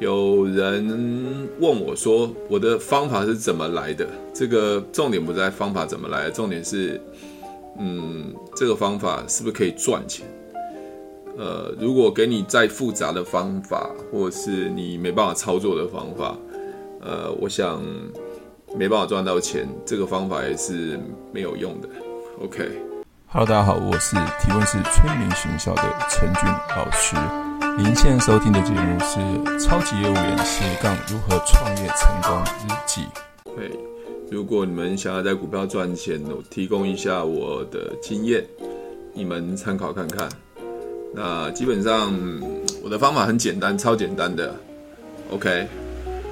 有人问我说：“我的方法是怎么来的？”这个重点不在方法怎么来，重点是，嗯，这个方法是不是可以赚钱？呃，如果给你再复杂的方法，或是你没办法操作的方法，呃，我想没办法赚到钱，这个方法也是没有用的。OK，Hello，大家好，我是提问式催眠学校的陈俊老师。您现在收听的节目是《超级业务员斜杠如何创业成功日记》。对，如果你们想要在股票赚钱，我提供一下我的经验，你们参考看看。那基本上我的方法很简单，超简单的。OK，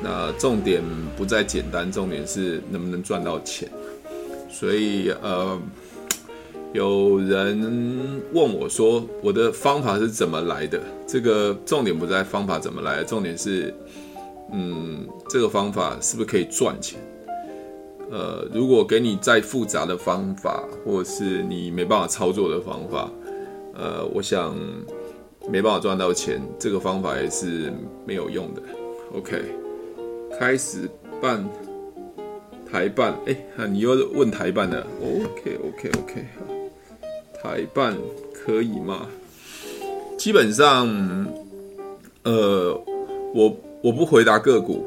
那重点不在简单，重点是能不能赚到钱。所以呃。有人问我说：“我的方法是怎么来的？”这个重点不在方法怎么来，重点是，嗯，这个方法是不是可以赚钱？呃，如果给你再复杂的方法，或者是你没办法操作的方法，呃，我想没办法赚到钱，这个方法也是没有用的。OK，开始办台办，哎，你又问台办了。OK，OK，OK，好。台办可以吗？基本上，呃，我我不回答个股，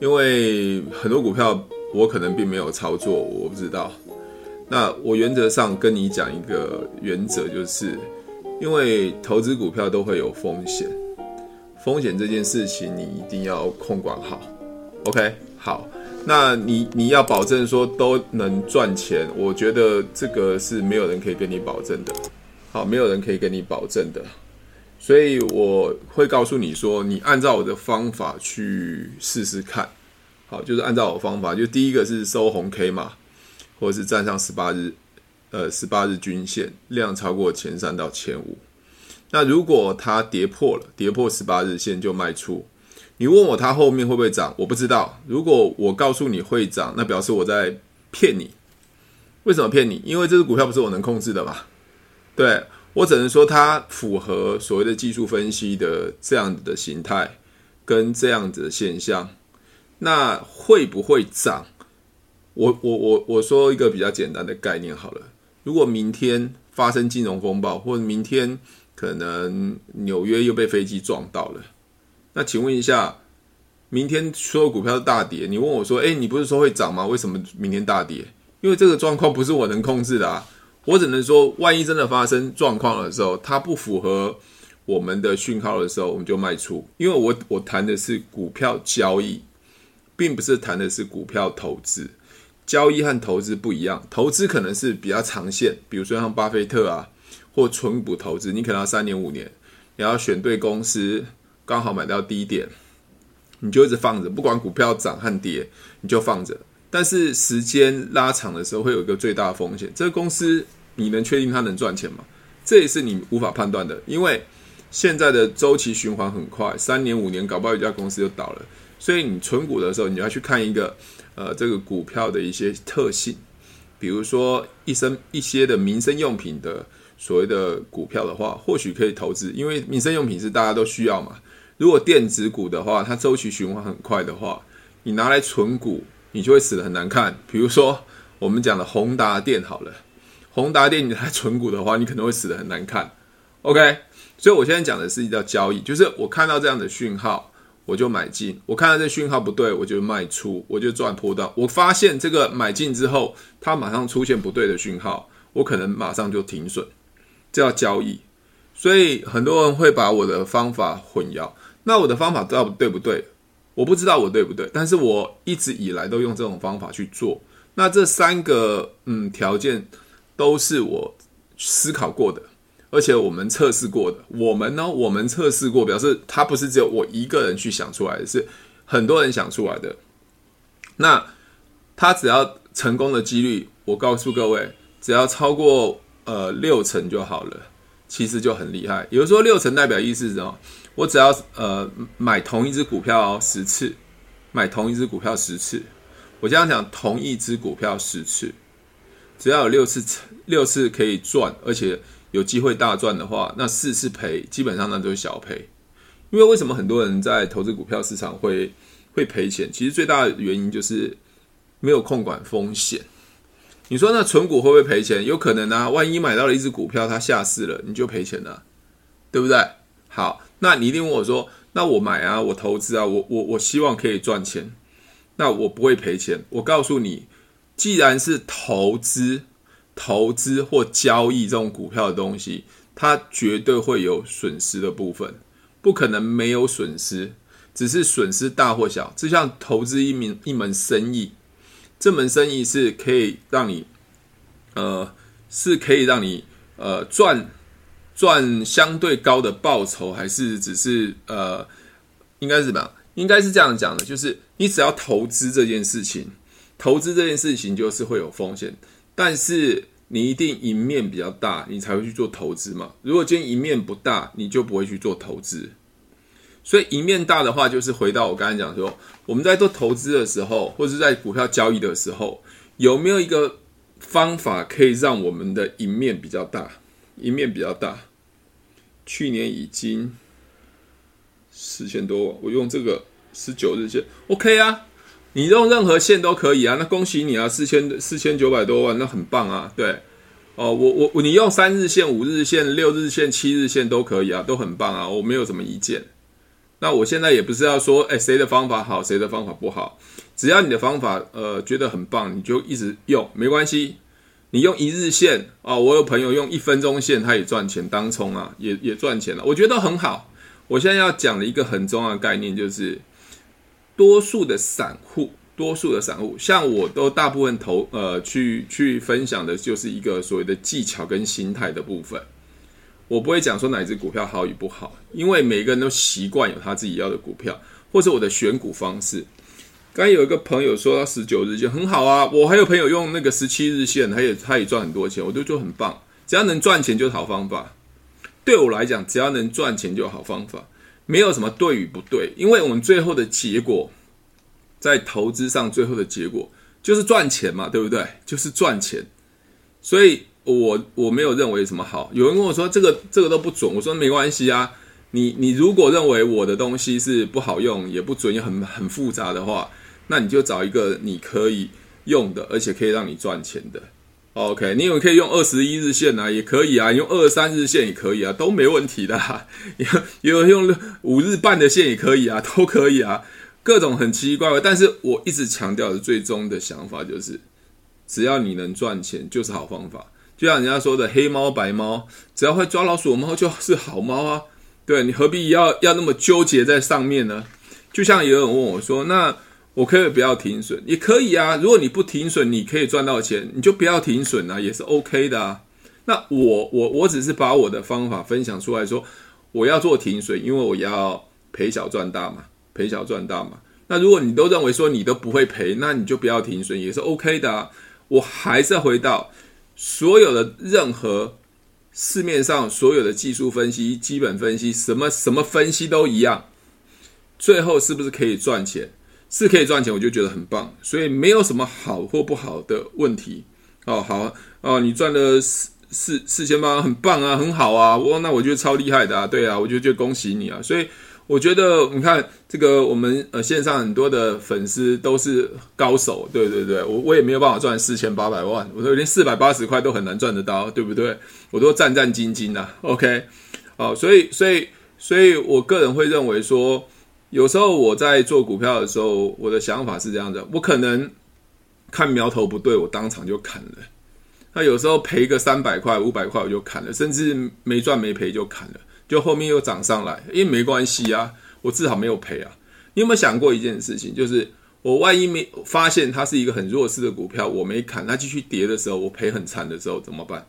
因为很多股票我可能并没有操作，我不知道。那我原则上跟你讲一个原则，就是因为投资股票都会有风险，风险这件事情你一定要控管好。OK，好。那你你要保证说都能赚钱，我觉得这个是没有人可以跟你保证的，好，没有人可以跟你保证的，所以我会告诉你说，你按照我的方法去试试看，好，就是按照我方法，就第一个是收红 K 嘛，或者是站上十八日，呃，十八日均线量超过前三到前五，那如果它跌破了，跌破十八日线就卖出。你问我它后面会不会涨？我不知道。如果我告诉你会涨，那表示我在骗你。为什么骗你？因为这只股票不是我能控制的嘛。对，我只能说它符合所谓的技术分析的这样子的形态跟这样子的现象。那会不会涨？我我我我说一个比较简单的概念好了。如果明天发生金融风暴，或者明天可能纽约又被飞机撞到了。那请问一下，明天所有股票大跌，你问我说：“诶，你不是说会涨吗？为什么明天大跌？”因为这个状况不是我能控制的啊！我只能说，万一真的发生状况的时候，它不符合我们的讯号的时候，我们就卖出。因为我我谈的是股票交易，并不是谈的是股票投资。交易和投资不一样，投资可能是比较长线，比如说像巴菲特啊，或存股投资，你可能要三年五年，你要选对公司。刚好买到低点，你就一直放着，不管股票涨和跌，你就放着。但是时间拉长的时候，会有一个最大的风险。这个公司你能确定它能赚钱吗？这也是你无法判断的，因为现在的周期循环很快，三年五年搞不好一家公司就倒了。所以你存股的时候，你要去看一个呃这个股票的一些特性，比如说一生一些的民生用品的所谓的股票的话，或许可以投资，因为民生用品是大家都需要嘛。如果电子股的话，它周期循环很快的话，你拿来存股，你就会死得很难看。比如说我们讲的宏达电好了，宏达电你拿来存股的话，你可能会死得很难看。OK，所以我现在讲的是一叫交易，就是我看到这样的讯号，我就买进；我看到这讯号不对，我就卖出，我就赚波段。我发现这个买进之后，它马上出现不对的讯号，我可能马上就停损，这叫交易。所以很多人会把我的方法混淆。那我的方法到底对不对？我不知道我对不对，但是我一直以来都用这种方法去做。那这三个嗯条件都是我思考过的，而且我们测试过的。我们呢，我们测试过，表示它不是只有我一个人去想出来的，是很多人想出来的。那它只要成功的几率，我告诉各位，只要超过呃六成就好了，其实就很厉害。比如说六成代表意思是什么？我只要呃买同一只股票十次，买同一只股票十次，我这样讲，同一只股票十次，只要有六次六次可以赚，而且有机会大赚的话，那四次赔基本上那都是小赔，因为为什么很多人在投资股票市场会会赔钱？其实最大的原因就是没有控管风险。你说那存股会不会赔钱？有可能啊，万一买到了一只股票，它下市了，你就赔钱了，对不对？好，那你一定问我说，那我买啊，我投资啊，我我我希望可以赚钱，那我不会赔钱。我告诉你，既然是投资、投资或交易这种股票的东西，它绝对会有损失的部分，不可能没有损失，只是损失大或小。就像投资一门一门生意。这门生意是可以让你，呃，是可以让你呃赚赚相对高的报酬，还是只是呃，应该是怎么样？应该是这样讲的，就是你只要投资这件事情，投资这件事情就是会有风险，但是你一定赢面比较大，你才会去做投资嘛。如果今天赢面不大，你就不会去做投资。所以赢面大的话，就是回到我刚才讲说，我们在做投资的时候，或者是在股票交易的时候，有没有一个方法可以让我们的赢面比较大？赢面比较大。去年已经四千多万，我用这个十九日线，OK 啊，你用任何线都可以啊，那恭喜你啊，四千四千九百多万，那很棒啊，对，哦，我我我你用三日线、五日线、六日线、七日线都可以啊，都很棒啊，我没有什么意见。那我现在也不是要说，哎，谁的方法好，谁的方法不好，只要你的方法，呃，觉得很棒，你就一直用，没关系。你用一日线啊，我有朋友用一分钟线，他也赚钱，当冲啊，也也赚钱了，我觉得很好。我现在要讲的一个很重要的概念就是，多数的散户，多数的散户，像我都大部分投，呃，去去分享的就是一个所谓的技巧跟心态的部分。我不会讲说哪只股票好与不好，因为每个人都习惯有他自己要的股票，或者我的选股方式。刚有一个朋友说他十九日线很好啊，我还有朋友用那个十七日线，他也他也赚很多钱，我就觉得很棒。只要能赚钱就是好方法。对我来讲，只要能赚钱就好方法，没有什么对与不对，因为我们最后的结果在投资上，最后的结果就是赚钱嘛，对不对？就是赚钱，所以。我我没有认为什么好，有人跟我说这个这个都不准，我说没关系啊，你你如果认为我的东西是不好用也不准也很很复杂的话，那你就找一个你可以用的，而且可以让你赚钱的。OK，你有可以用二十一日线啊，也可以啊，用二十三日线也可以啊，都没问题的啊。有有用五日半的线也可以啊，都可以啊，各种很奇怪怪。但是我一直强调的最终的想法就是，只要你能赚钱，就是好方法。就像人家说的，黑猫白猫，只要会抓老鼠的猫就是好猫啊。对，你何必要要那么纠结在上面呢？就像有人问我说：“那我可以不要停损？”也可以啊。如果你不停损，你可以赚到钱，你就不要停损啊，也是 OK 的啊。那我我我只是把我的方法分享出来说，我要做停损，因为我要赔小赚大嘛，赔小赚大嘛。那如果你都认为说你都不会赔，那你就不要停损，也是 OK 的啊。我还是回到。所有的任何市面上所有的技术分析、基本分析，什么什么分析都一样，最后是不是可以赚钱？是可以赚钱，我就觉得很棒。所以没有什么好或不好的问题。哦，好哦，你赚了四四四千八，很棒啊，很好啊，我那我觉得超厉害的啊，对啊，我就就恭喜你啊，所以。我觉得你看这个，我们呃线上很多的粉丝都是高手，对对对，我我也没有办法赚四千八百万，我说连四百八十块都很难赚得到，对不对？我都战战兢兢的，OK，好，所以所以所以我个人会认为说，有时候我在做股票的时候，我的想法是这样的，我可能看苗头不对，我当场就砍了，那有时候赔个三百块、五百块我就砍了，甚至没赚没赔就砍了。就后面又涨上来，因为没关系啊，我至少没有赔啊。你有没有想过一件事情，就是我万一没发现它是一个很弱势的股票，我没砍，它继续跌的时候，我赔很惨的时候怎么办？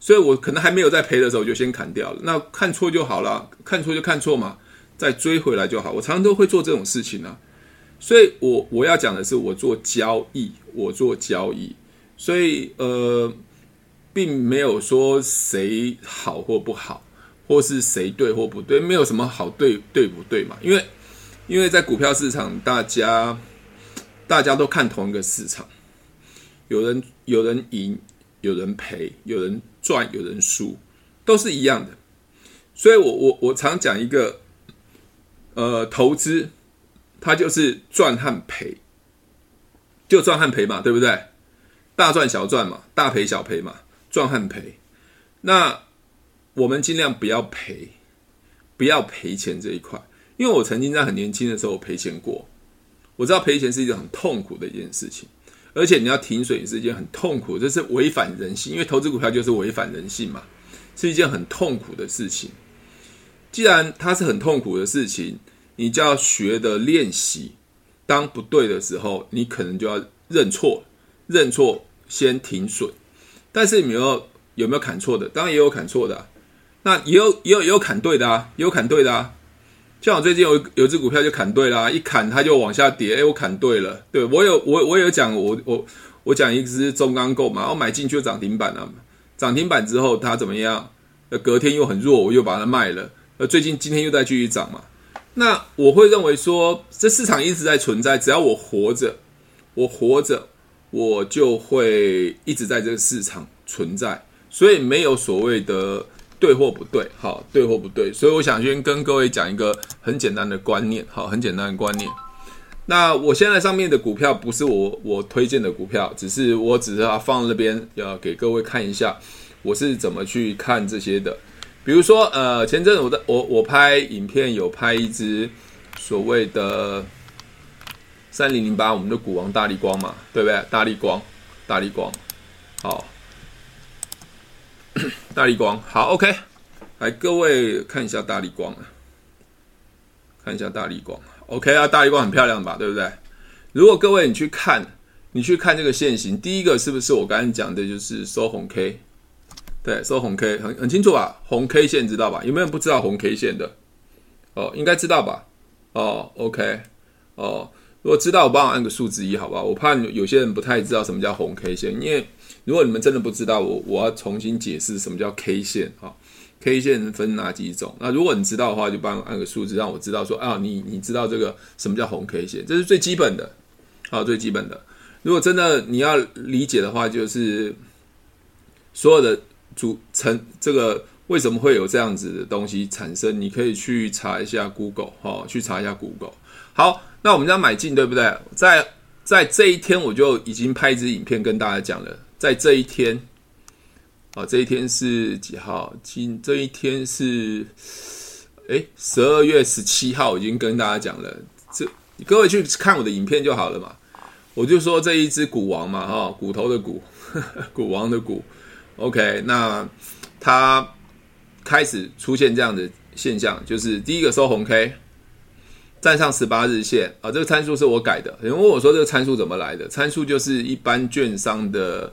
所以我可能还没有在赔的时候就先砍掉了。那看错就好了，看错就看错嘛，再追回来就好。我常常都会做这种事情啊。所以我我要讲的是，我做交易，我做交易，所以呃，并没有说谁好或不好。或是谁对或不对，没有什么好对对不对嘛？因为，因为在股票市场，大家大家都看同一个市场，有人有人赢，有人赔，有人赚，有人输，都是一样的。所以我我我常讲一个呃，投资它就是赚和赔，就赚和赔嘛，对不对？大赚小赚嘛，大赔小赔嘛，赚和赔。那我们尽量不要赔，不要赔钱这一块，因为我曾经在很年轻的时候赔钱过，我知道赔钱是一件很痛苦的一件事情，而且你要停损也是一件很痛苦，这是违反人性，因为投资股票就是违反人性嘛，是一件很痛苦的事情。既然它是很痛苦的事情，你就要学的练习，当不对的时候，你可能就要认错，认错先停损，但是你有有没有砍错的？当然也有砍错的啊。那也有也有也有砍对的啊，也有砍对的啊。像我最近有有只股票就砍对啦，一砍它就往下跌，哎，我砍对了。对，我有我我有讲，我我我讲一只中钢构嘛，我买进去涨停板了，涨停板之后它怎么样？隔天又很弱，我又把它卖了。呃，最近今天又在继续涨嘛。那我会认为说，这市场一直在存在，只要我活着，我活着，我就会一直在这个市场存在，所以没有所谓的。对或不对，好，对或不对，所以我想先跟各位讲一个很简单的观念，好，很简单的观念。那我现在上面的股票不是我我推荐的股票，只是我只是要放那边，要给各位看一下我是怎么去看这些的。比如说，呃，前阵子我的我我拍影片有拍一支所谓的三零零八，我们的股王大力光嘛，对不对？大力光，大力光，好。大力光好，OK，来各位看一下大力光啊，看一下大力光，OK 啊，大力光很漂亮吧，对不对？如果各位你去看，你去看这个线型，第一个是不是我刚才讲的就是收红 K？对，收红 K 很很清楚吧？红 K 线知道吧？有没有人不知道红 K 线的？哦，应该知道吧？哦，OK，哦，如果知道，我帮我按个数字一，好不好？我怕有些人不太知道什么叫红 K 线，因为。如果你们真的不知道，我我要重新解释什么叫 K 线啊？K 线分哪几种？那如果你知道的话，就帮我按个数字，让我知道说啊，你你知道这个什么叫红 K 线？这是最基本的，好，最基本的。如果真的你要理解的话，就是所有的组成这个为什么会有这样子的东西产生？你可以去查一下 Google 哈，去查一下 Google。好，那我们要买进，对不对？在在这一天，我就已经拍一支影片跟大家讲了。在这一天，啊，这一天是几号？今这一天是，哎，十二月十七号，已经跟大家讲了。这各位去看我的影片就好了嘛。我就说这一只股王嘛，哈，骨头的骨，股王的股。OK，那它开始出现这样的现象，就是第一个收红 K，站上十八日线啊，这个参数是我改的。有人问我说这个参数怎么来的？参数就是一般券商的。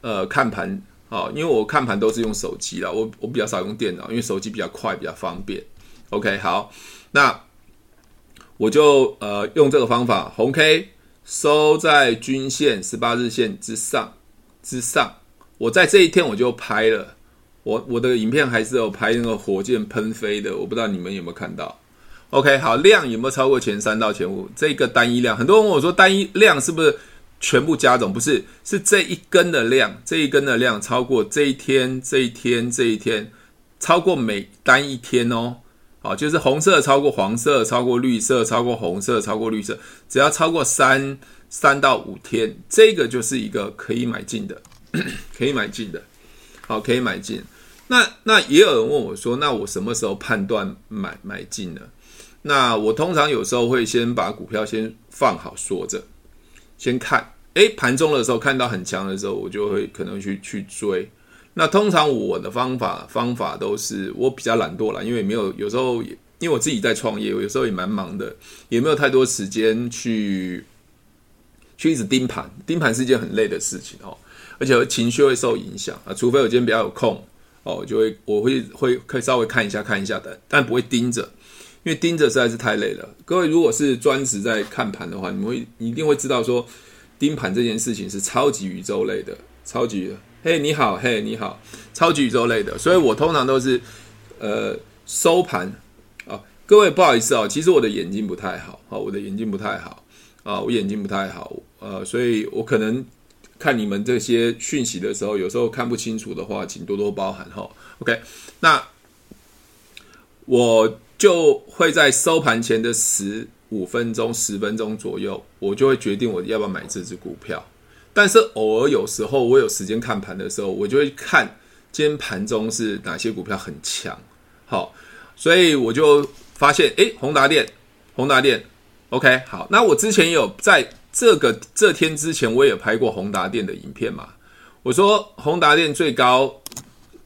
呃，看盘啊，因为我看盘都是用手机啦，我我比较少用电脑，因为手机比较快，比较方便。OK，好，那我就呃用这个方法，红 K 收在均线十八日线之上之上，我在这一天我就拍了，我我的影片还是有拍那个火箭喷飞的，我不知道你们有没有看到。OK，好，量有没有超过前三到前五？这个单一量，很多人问我说单一量是不是？全部加总不是，是这一根的量，这一根的量超过这一天，这一天，这一天，超过每单一天哦，好，就是红色超过黄色，超过绿色，超过红色，超过绿色，只要超过三三到五天，这个就是一个可以买进的，可以买进的，好，可以买进。那那也有人问我说，那我什么时候判断买买进呢？那我通常有时候会先把股票先放好锁着。先看，诶，盘中的时候看到很强的时候，我就会可能去去追。那通常我的方法方法都是我比较懒惰啦，因为没有有时候因为我自己在创业，我有时候也蛮忙的，也没有太多时间去去一直盯盘。盯盘是一件很累的事情哦，而且情绪会受影响啊。除非我今天比较有空哦，就会我会会可以稍微看一下看一下的，但不会盯着。因为盯着实在是太累了。各位如果是专职在看盘的话，你们会一定会知道说，盯盘这件事情是超级宇宙类的，超级。嘿，你好，嘿，你好，超级宇宙类的。所以我通常都是呃收盘啊。各位不好意思哦，其实我的眼睛不太好啊，我的眼睛不太好啊，我眼睛不太好呃，所以我可能看你们这些讯息的时候，有时候看不清楚的话，请多多包涵哈。OK，那我。就会在收盘前的十五分钟、十分钟左右，我就会决定我要不要买这只股票。但是偶尔有时候我有时间看盘的时候，我就会看今天盘中是哪些股票很强。好，所以我就发现，诶，宏达电，宏达电，OK，好。那我之前有在这个这天之前，我也拍过宏达电的影片嘛。我说宏达电最高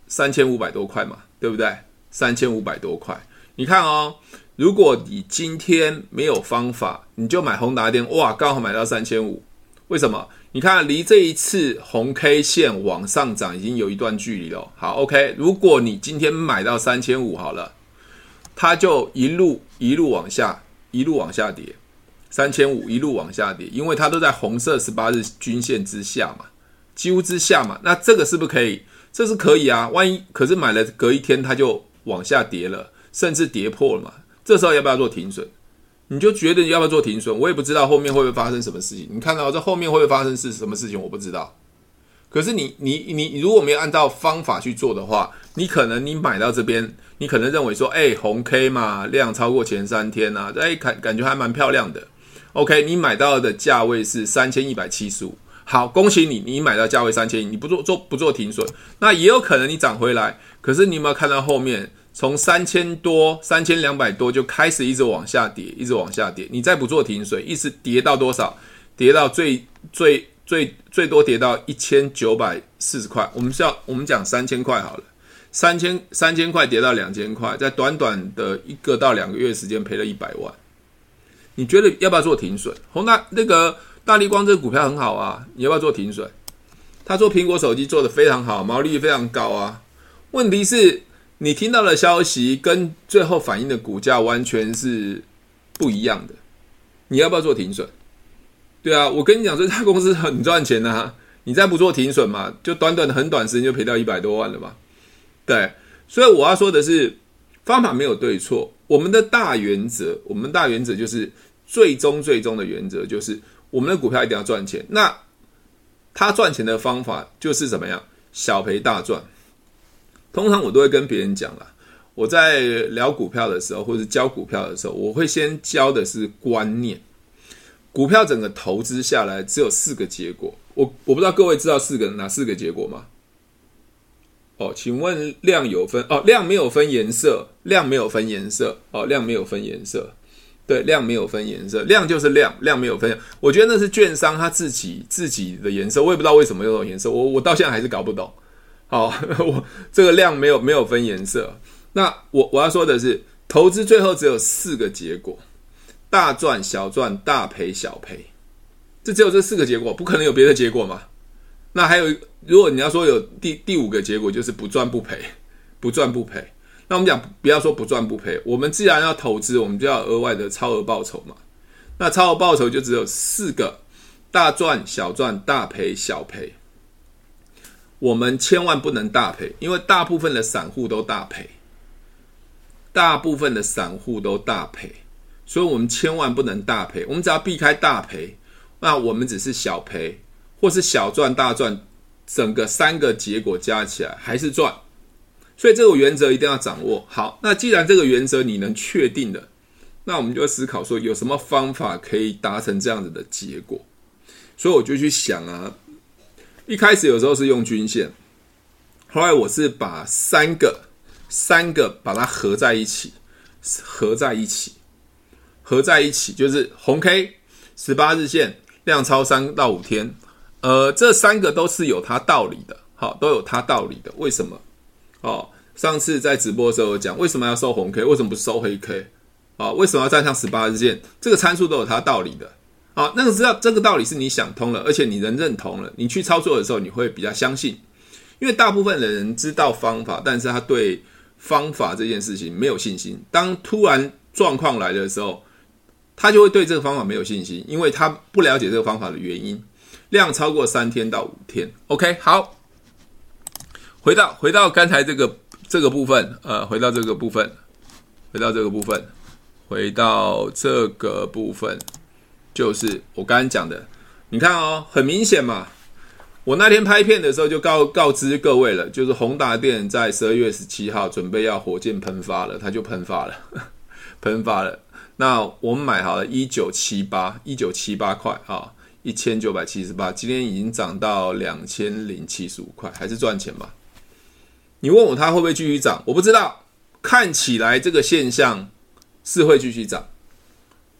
三千五百多块嘛，对不对？三千五百多块。你看哦，如果你今天没有方法，你就买宏达电，哇，刚好买到三千五。为什么？你看离这一次红 K 线往上涨已经有一段距离了。好，OK，如果你今天买到三千五好了，它就一路一路往下，一路往下跌，三千五一路往下跌，因为它都在红色十八日均线之下嘛，几乎之下嘛。那这个是不是可以？这是可以啊。万一可是买了隔一天它就往下跌了。甚至跌破了嘛？这时候要不要做停损？你就觉得要不要做停损？我也不知道后面会不会发生什么事情。你看到这后面会不会发生是什么事情？我不知道。可是你你你如果没有按照方法去做的话，你可能你买到这边，你可能认为说，哎，红 K 嘛，量超过前三天啊，哎，感感觉还蛮漂亮的。OK，你买到的价位是三千一百七十五，好，恭喜你，你买到价位三千一，你不做做不做停损，那也有可能你涨回来。可是你有没有看到后面？从三千多、三千两百多就开始一直往下跌，一直往下跌。你再不做停损，一直跌到多少？跌到最最最最多跌到一千九百四十块。我们是要我们讲三千块好了，三千三千块跌到两千块，在短短的一个到两个月时间赔了一百万。你觉得要不要做停损？宏大那个大立光这个股票很好啊，你要不要做停损？他做苹果手机做得非常好，毛利率非常高啊。问题是。你听到的消息跟最后反映的股价完全是不一样的，你要不要做停损？对啊，我跟你讲，这家公司很赚钱的啊，你再不做停损嘛，就短短的很短时间就赔掉一百多万了嘛。对，所以我要说的是，方法没有对错，我们的大原则，我们大原则就是最终最终的原则就是我们的股票一定要赚钱。那他赚钱的方法就是怎么样？小赔大赚。通常我都会跟别人讲啦，我在聊股票的时候，或者教股票的时候，我会先教的是观念。股票整个投资下来只有四个结果，我我不知道各位知道四个哪四个结果吗？哦，请问量有分哦，量没有分颜色，量没有分颜色哦，量没有分颜色，对，量没有分颜色，量就是量，量没有分。我觉得那是券商他自己自己的颜色，我也不知道为什么有这种颜色，我我到现在还是搞不懂。好，我这个量没有没有分颜色。那我我要说的是，投资最后只有四个结果：大赚、小赚、大赔、小赔。这只有这四个结果，不可能有别的结果嘛？那还有，如果你要说有第第五个结果，就是不赚不赔，不赚不赔。那我们讲，不要说不赚不赔，我们既然要投资，我们就要额外的超额报酬嘛。那超额报酬就只有四个：大赚、小赚、大赔、小赔。我们千万不能大赔，因为大部分的散户都大赔，大部分的散户都大赔，所以我们千万不能大赔。我们只要避开大赔，那我们只是小赔，或是小赚大赚，整个三个结果加起来还是赚。所以这个原则一定要掌握好。那既然这个原则你能确定的，那我们就思考说有什么方法可以达成这样子的结果。所以我就去想啊。一开始有时候是用均线，后来我是把三个三个把它合在一起，合在一起，合在一起，就是红 K 十八日线量超三到五天，呃，这三个都是有它道理的，好，都有它道理的。为什么？哦，上次在直播的时候讲，为什么要收红 K？为什么不收黑 K？啊，为什么要站上十八日线？这个参数都有它道理的。好，那个知道这个道理是你想通了，而且你能认同了，你去操作的时候你会比较相信，因为大部分的人知道方法，但是他对方法这件事情没有信心。当突然状况来的时候，他就会对这个方法没有信心，因为他不了解这个方法的原因。量超过三天到五天，OK，好，回到回到刚才这个这个部分，呃，回到这个部分，回到这个部分，回到这个部分。就是我刚刚讲的，你看哦，很明显嘛。我那天拍片的时候就告告知各位了，就是宏达电在十二月十七号准备要火箭喷发了，它就喷发了。喷发了。那我们买好了一九七八，一九七八块啊，一千九百七十八，今天已经涨到两千零七十五块，还是赚钱吧？你问我它会不会继续涨？我不知道，看起来这个现象是会继续涨，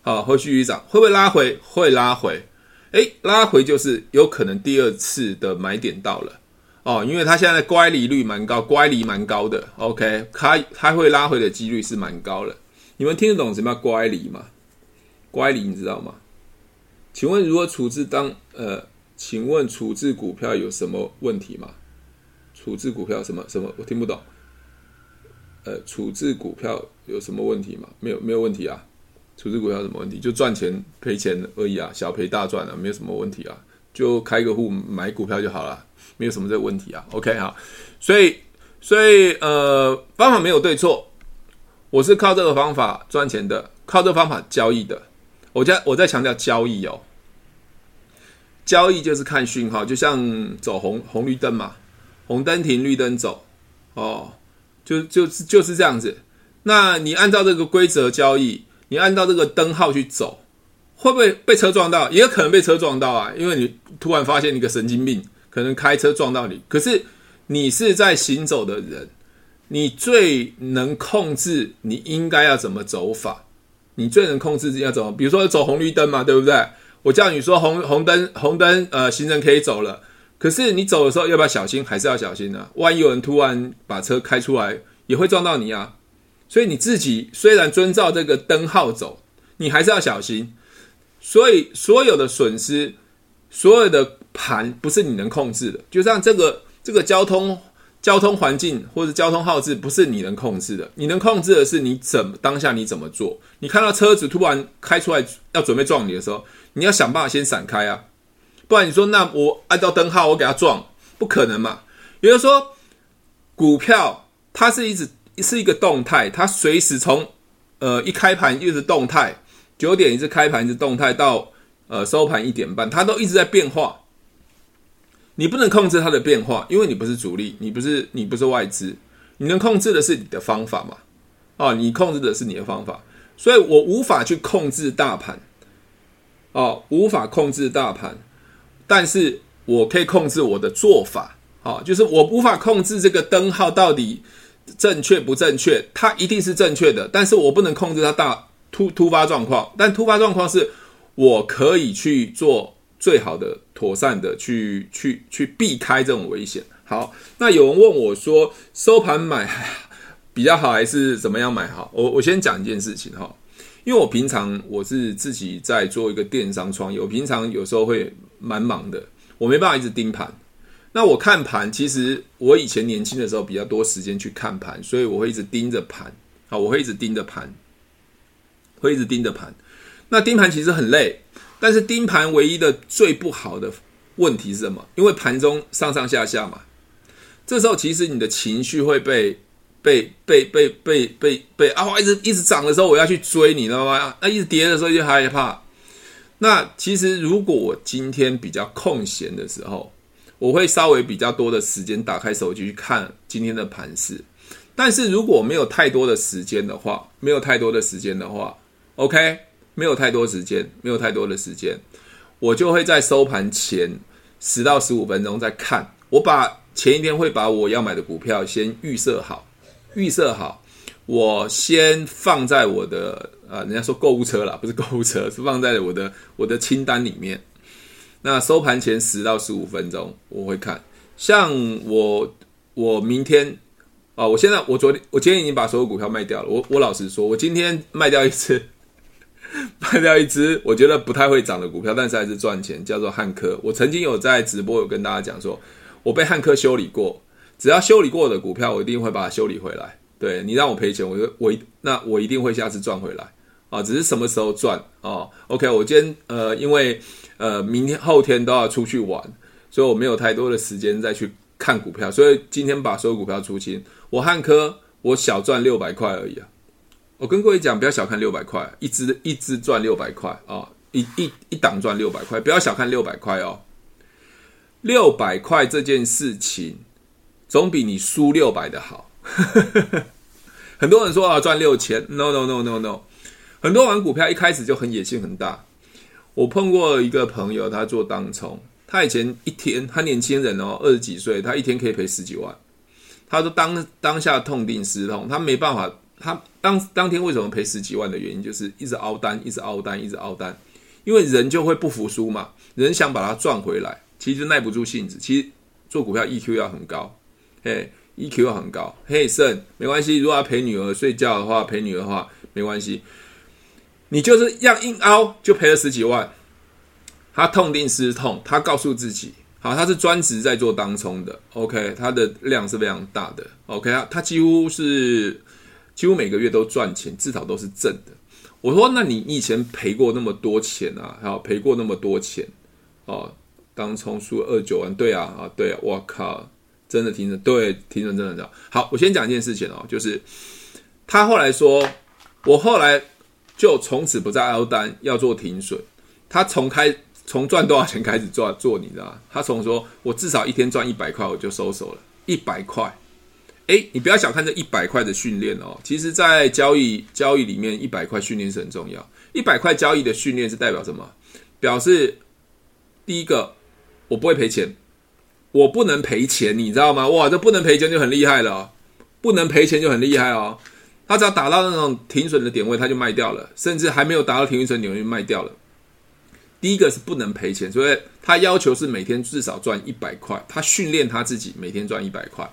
好，会继续涨，会不会拉回？会拉回，诶，拉回就是有可能第二次的买点到了哦，因为它现在乖离率蛮高，乖离蛮高的，OK，它它会拉回的几率是蛮高的。你们听得懂什么叫乖离吗？乖离你知道吗？请问如果处置当呃，请问处置股票有什么问题吗？处置股票什么什么？我听不懂。呃，处置股票有什么问题吗？没有没有问题啊。处置股票什么问题？就赚钱赔钱而已啊，小赔大赚啊，没有什么问题啊。就开个户买股票就好了，没有什么这个问题啊。OK 好，所以所以呃，方法没有对错。我是靠这个方法赚钱的，靠这个方法交易的。我在我在强调交易哦，交易就是看讯号，就像走红红绿灯嘛，红灯停，绿灯走，哦，就就是就是这样子。那你按照这个规则交易，你按照这个灯号去走，会不会被车撞到？也有可能被车撞到啊，因为你突然发现一个神经病可能开车撞到你，可是你是在行走的人。你最能控制你应该要怎么走法？你最能控制要怎么？比如说走红绿灯嘛，对不对？我叫你说红红灯红灯，呃，行人可以走了。可是你走的时候要不要小心？还是要小心呢、啊？万一有人突然把车开出来，也会撞到你啊。所以你自己虽然遵照这个灯号走，你还是要小心。所以所有的损失，所有的盘不是你能控制的。就像这个这个交通。交通环境或者交通号志不是你能控制的，你能控制的是你怎么当下你怎么做。你看到车子突然开出来要准备撞你的时候，你要想办法先闪开啊，不然你说那我按照灯号我给他撞，不可能嘛。也就是说，股票它是一直是一个动态，它随时从呃一开盘一直动态，九点一直开盘一直动态到呃收盘一点半，它都一直在变化。你不能控制它的变化，因为你不是主力，你不是你不是外资，你能控制的是你的方法嘛？哦，你控制的是你的方法，所以我无法去控制大盘，哦，无法控制大盘，但是我可以控制我的做法，哦，就是我无法控制这个灯号到底正确不正确，它一定是正确的，但是我不能控制它大突突发状况，但突发状况是我可以去做。最好的、妥善的去去去避开这种危险。好，那有人问我说，收盘买 比较好，还是怎么样买好？我我先讲一件事情哈，因为我平常我是自己在做一个电商创业，我平常有时候会蛮忙的，我没办法一直盯盘。那我看盘，其实我以前年轻的时候比较多时间去看盘，所以我会一直盯着盘。好，我会一直盯着盘，会一直盯着盘。那盯盘其实很累。但是盯盘唯一的最不好的问题是什么？因为盘中上上下下嘛，这时候其实你的情绪会被被被被被被被啊，一直一直涨的时候我要去追，你知道吗？那一直跌的时候就害怕。那其实如果我今天比较空闲的时候，我会稍微比较多的时间打开手机去看今天的盘势。但是如果没有太多的时间的话，没有太多的时间的话，OK。没有太多时间，没有太多的时间，我就会在收盘前十到十五分钟再看。我把前一天会把我要买的股票先预设好，预设好，我先放在我的呃，人家说购物车啦，不是购物车，是放在我的我的清单里面。那收盘前十到十五分钟我会看。像我我明天啊、我现在我昨天我今天已经把所有股票卖掉了。我我老实说，我今天卖掉一次。卖掉一只我觉得不太会涨的股票，但是还是赚钱，叫做汉科。我曾经有在直播有跟大家讲说，我被汉科修理过，只要修理过的股票，我一定会把它修理回来。对，你让我赔钱，我就我那我一定会下次赚回来啊，只是什么时候赚啊？OK，我今天呃，因为呃明天后天都要出去玩，所以我没有太多的时间再去看股票，所以今天把所有股票出清。我汉科我小赚六百块而已啊。我跟各位讲，不要小看六百块，一只一只赚六百块啊，一一一档赚六百块，不要小看六百块哦。六百块这件事情，总比你输六百的好。很多人说啊，赚六千，no no no no no，很多玩股票一开始就很野心很大。我碰过一个朋友，他做当冲，他以前一天，他年轻人哦，二十几岁，他一天可以赔十几万。他说当当下痛定思痛，他没办法，他当当天为什么赔十几万的原因，就是一直凹单，一直凹单，一直凹单，因为人就会不服输嘛，人想把它赚回来，其实耐不住性子。其实做股票 EQ 要很高，嘿，EQ 很高。嘿，肾没关系，如果要陪女儿睡觉的话，陪女儿的话没关系。你就是要硬凹，就赔了十几万。他痛定思痛，他告诉自己。好，他是专职在做当冲的，OK，他的量是非常大的，OK，他他几乎是几乎每个月都赚钱，至少都是正的。我说，那你以前赔过那么多钱啊？还有赔过那么多钱哦，当冲输二九万，对啊，啊对啊，我靠，真的停损，对，停损真的这样。好，我先讲一件事情哦，就是他后来说，我后来就从此不再 L 单，要做停损，他从开。从赚多少钱开始做做，你知道吗？他从说我至少一天赚一百块，我就收手了。一百块，诶，你不要小看这一百块的训练哦。其实，在交易交易里面，一百块训练是很重要。一百块交易的训练是代表什么？表示第一个，我不会赔钱，我不能赔钱，你知道吗？哇，这不能赔钱就很厉害了，不能赔钱就很厉害哦。他只要打到那种停损的点位，他就卖掉了，甚至还没有达到停损点位就卖掉了。第一个是不能赔钱，所以他要求是每天至少赚一百块。他训练他自己每天赚一百块，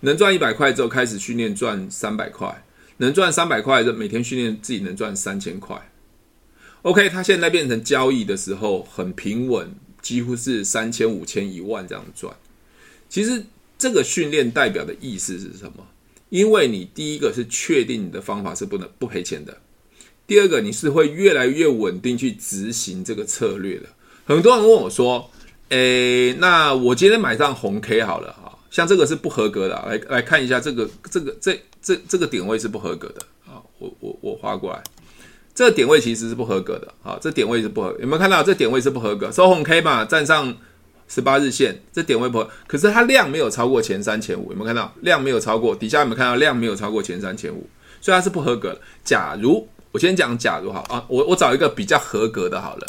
能赚一百块之后开始训练赚三百块，能赚三百块就每天训练自己能赚三千块。OK，他现在变成交易的时候很平稳，几乎是三千、五千、一万这样赚。其实这个训练代表的意思是什么？因为你第一个是确定你的方法是不能不赔钱的。第二个，你是会越来越稳定去执行这个策略的。很多人问我说：“诶，那我今天买上红 K 好了哈，像这个是不合格的，来来看一下这个这个这这这个点位是不合格的啊。我我我划过来，这点位其实是不合格的啊，这点位是不合，有没有看到这点位是不合格？收红 K 嘛，站上十八日线，这点位不合，可是它量没有超过前三前五，有没有看到量没有超过？底下有没有看到量没有超过前三前五？所以它是不合格的。假如我先讲，假如好啊，我我找一个比较合格的，好了，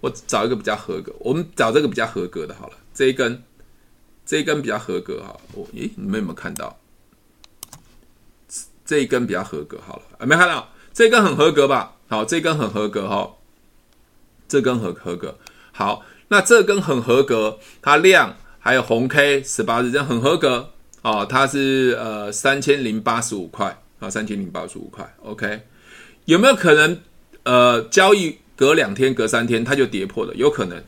我找一个比较合格，我们找这个比较合格的，好了，这一根，这一根比较合格，哈，我，咦，你们有没有看到？这一根比较合格，好了，啊，没看到，这根很合格吧？好，这根很合格，哈，这根很合格，好，那这根很合格，它量还有红 K 十八日，这很合格，哦，它是呃三千零八十五块，啊，三千零八十五块，OK。有没有可能，呃，交易隔两天、隔三天它就跌破了？有可能。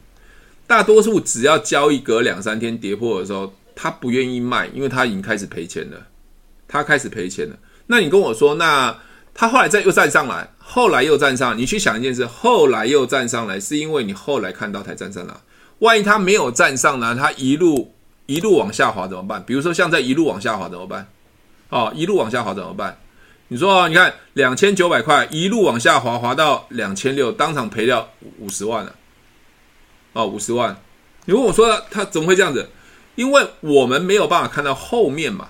大多数只要交易隔两三天跌破的时候，他不愿意卖，因为他已经开始赔钱了。他开始赔钱了。那你跟我说，那他后来再又站上来，后来又站上，你去想一件事，后来又站上来，是因为你后来看到才站上来。万一他没有站上来，他一路一路往下滑怎么办？比如说像在一路往下滑怎么办？哦，一路往下滑怎么办？你说，你看两千九百块一路往下滑，滑到两千六，当场赔掉五十万了。哦，五十万。你问我说他怎么会这样子？因为我们没有办法看到后面嘛，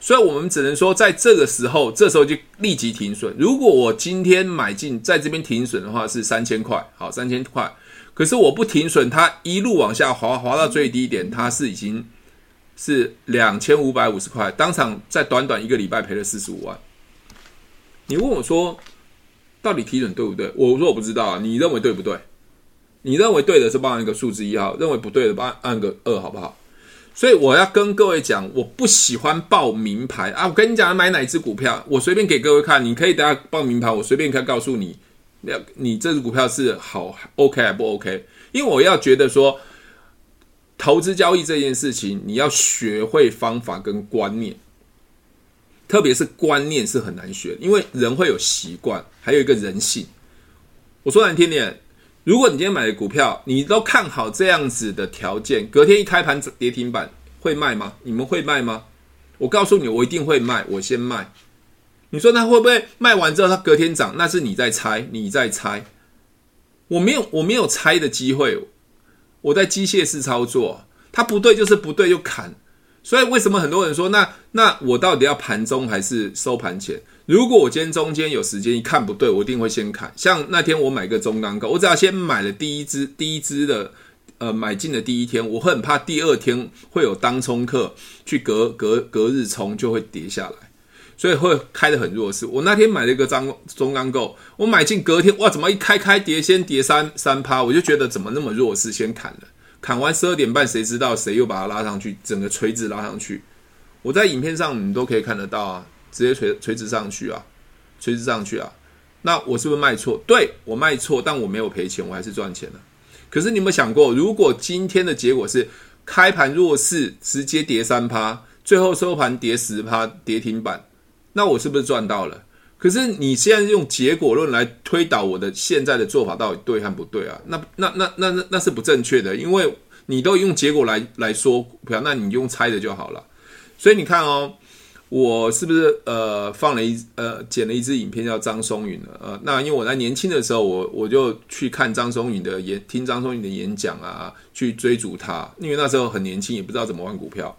所以我们只能说在这个时候，这时候就立即停损。如果我今天买进，在这边停损的话是三千块，好，三千块。可是我不停损，它一路往下滑，滑到最低点，它是已经是两千五百五十块，当场在短短一个礼拜赔了四十五万。你问我说，到底提准对不对？我说我不知道啊。你认为对不对？你认为对的是帮按一个数字一号，认为不对的帮按按个二，好不好？所以我要跟各位讲，我不喜欢报名牌啊。我跟你讲，买哪只股票，我随便给各位看，你可以等下报名牌，我随便可以告诉你，要你这只股票是好 OK 还不 OK？因为我要觉得说，投资交易这件事情，你要学会方法跟观念。特别是观念是很难学，因为人会有习惯，还有一个人性。我说难听点，如果你今天买的股票，你都看好这样子的条件，隔天一开盘跌停板，会卖吗？你们会卖吗？我告诉你，我一定会卖，我先卖。你说他会不会卖完之后，他隔天涨？那是你在猜，你在猜。我没有，我没有猜的机会。我在机械式操作，它不对就是不对，就砍。所以为什么很多人说，那那我到底要盘中还是收盘前？如果我今天中间有时间一看不对，我一定会先砍。像那天我买个中钢构，我只要先买了第一支第一支的，呃，买进的第一天，我会很怕第二天会有当冲客去隔隔隔日冲就会跌下来，所以会开得很弱势。我那天买了一个张中钢构，我买进隔天哇，怎么一开开跌先跌三三趴，我就觉得怎么那么弱势，先砍了。砍完十二点半，谁知道谁又把它拉上去，整个垂直拉上去。我在影片上你都可以看得到啊，直接垂垂直上去啊，垂直上去啊。那我是不是卖错？对，我卖错，但我没有赔钱，我还是赚钱了。可是你有没有想过，如果今天的结果是开盘弱势，直接跌三趴，最后收盘跌十趴，跌停板，那我是不是赚到了？可是你现在用结果论来推导我的现在的做法到底对还不对啊？那那那那那那是不正确的，因为你都用结果来来说股票，那你用猜的就好了。所以你看哦，我是不是呃放了一呃剪了一支影片叫张松允的呃，那因为我在年轻的时候，我我就去看张松允的演，听张松允的演讲啊，去追逐他，因为那时候很年轻，也不知道怎么玩股票。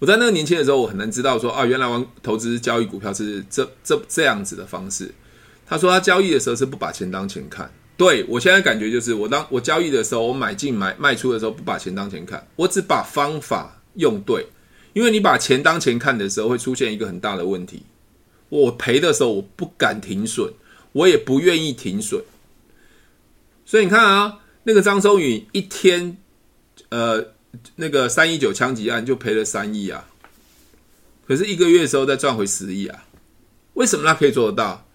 我在那个年轻的时候，我很难知道说啊，原来玩投资交易股票是这这这样子的方式。他说他交易的时候是不把钱当钱看。对，我现在感觉就是，我当我交易的时候，我买进买卖出的时候不把钱当钱看，我只把方法用对。因为你把钱当钱看的时候，会出现一个很大的问题。我赔的时候，我不敢停损，我也不愿意停损。所以你看啊，那个张松宇一天，呃。那个三一九枪击案就赔了三亿啊，可是一个月的时候再赚回十亿啊，为什么他可以做得到？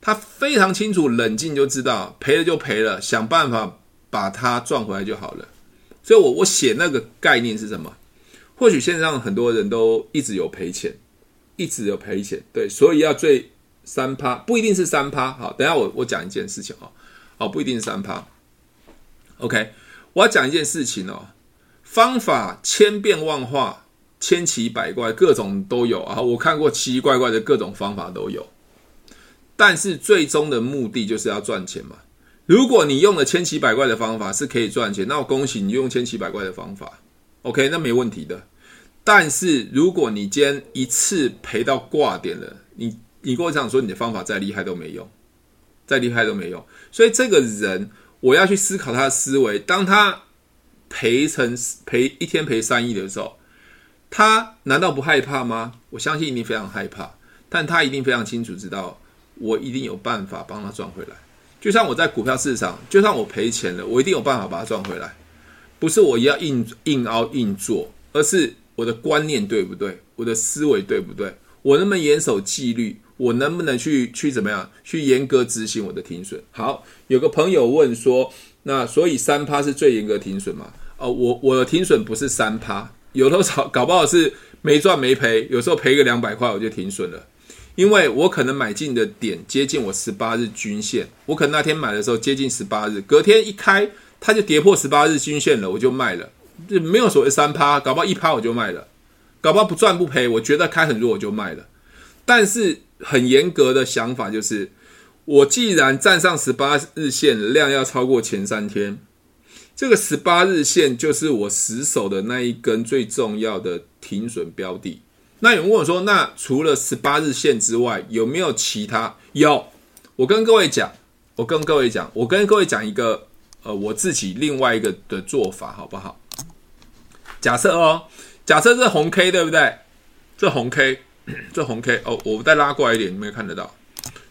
他非常清楚，冷静就知道赔了就赔了，想办法把它赚回来就好了。所以我我写那个概念是什么？或许线上很多人都一直有赔钱，一直有赔钱，对，所以要最三趴，不一定是三趴。好，等下我我讲一件事情哦，好，不一定是三趴。OK，我要讲一件事情哦。方法千变万化，千奇百怪，各种都有啊！我看过奇奇怪怪的各种方法都有，但是最终的目的就是要赚钱嘛。如果你用了千奇百怪的方法是可以赚钱，那我恭喜你用千奇百怪的方法，OK，那没问题的。但是如果你今天一次赔到挂点了，你你跟我讲说你的方法再厉害都没用，再厉害都没用。所以这个人我要去思考他的思维，当他。赔成赔一天赔三亿的时候，他难道不害怕吗？我相信一定非常害怕，但他一定非常清楚知道，我一定有办法帮他赚回来。就像我在股票市场，就算我赔钱了，我一定有办法把它赚回来。不是我要硬硬凹硬做，而是我的观念对不对？我的思维对不对？我能不能严守纪律？我能不能去去怎么样？去严格执行我的停损？好，有个朋友问说，那所以三趴是最严格停损吗？哦，我我的停损不是三趴，有的时候搞不好是没赚没赔，有时候赔个两百块我就停损了，因为我可能买进的点接近我十八日均线，我可能那天买的时候接近十八日，隔天一开它就跌破十八日均线了，我就卖了，就没有所谓三趴，搞不好一趴我就卖了，搞不好不赚不赔，我觉得开很弱我就卖了，但是很严格的想法就是，我既然站上十八日线，量要超过前三天。这个十八日线就是我死守的那一根最重要的停损标的。那有人问我说：“那除了十八日线之外，有没有其他？”有，我跟各位讲，我跟各位讲，我跟各位讲一个呃，我自己另外一个的做法，好不好？假设哦，假设这红 K 对不对？这红 K，这红 K 哦，我再拉过来一点，你们有看得到？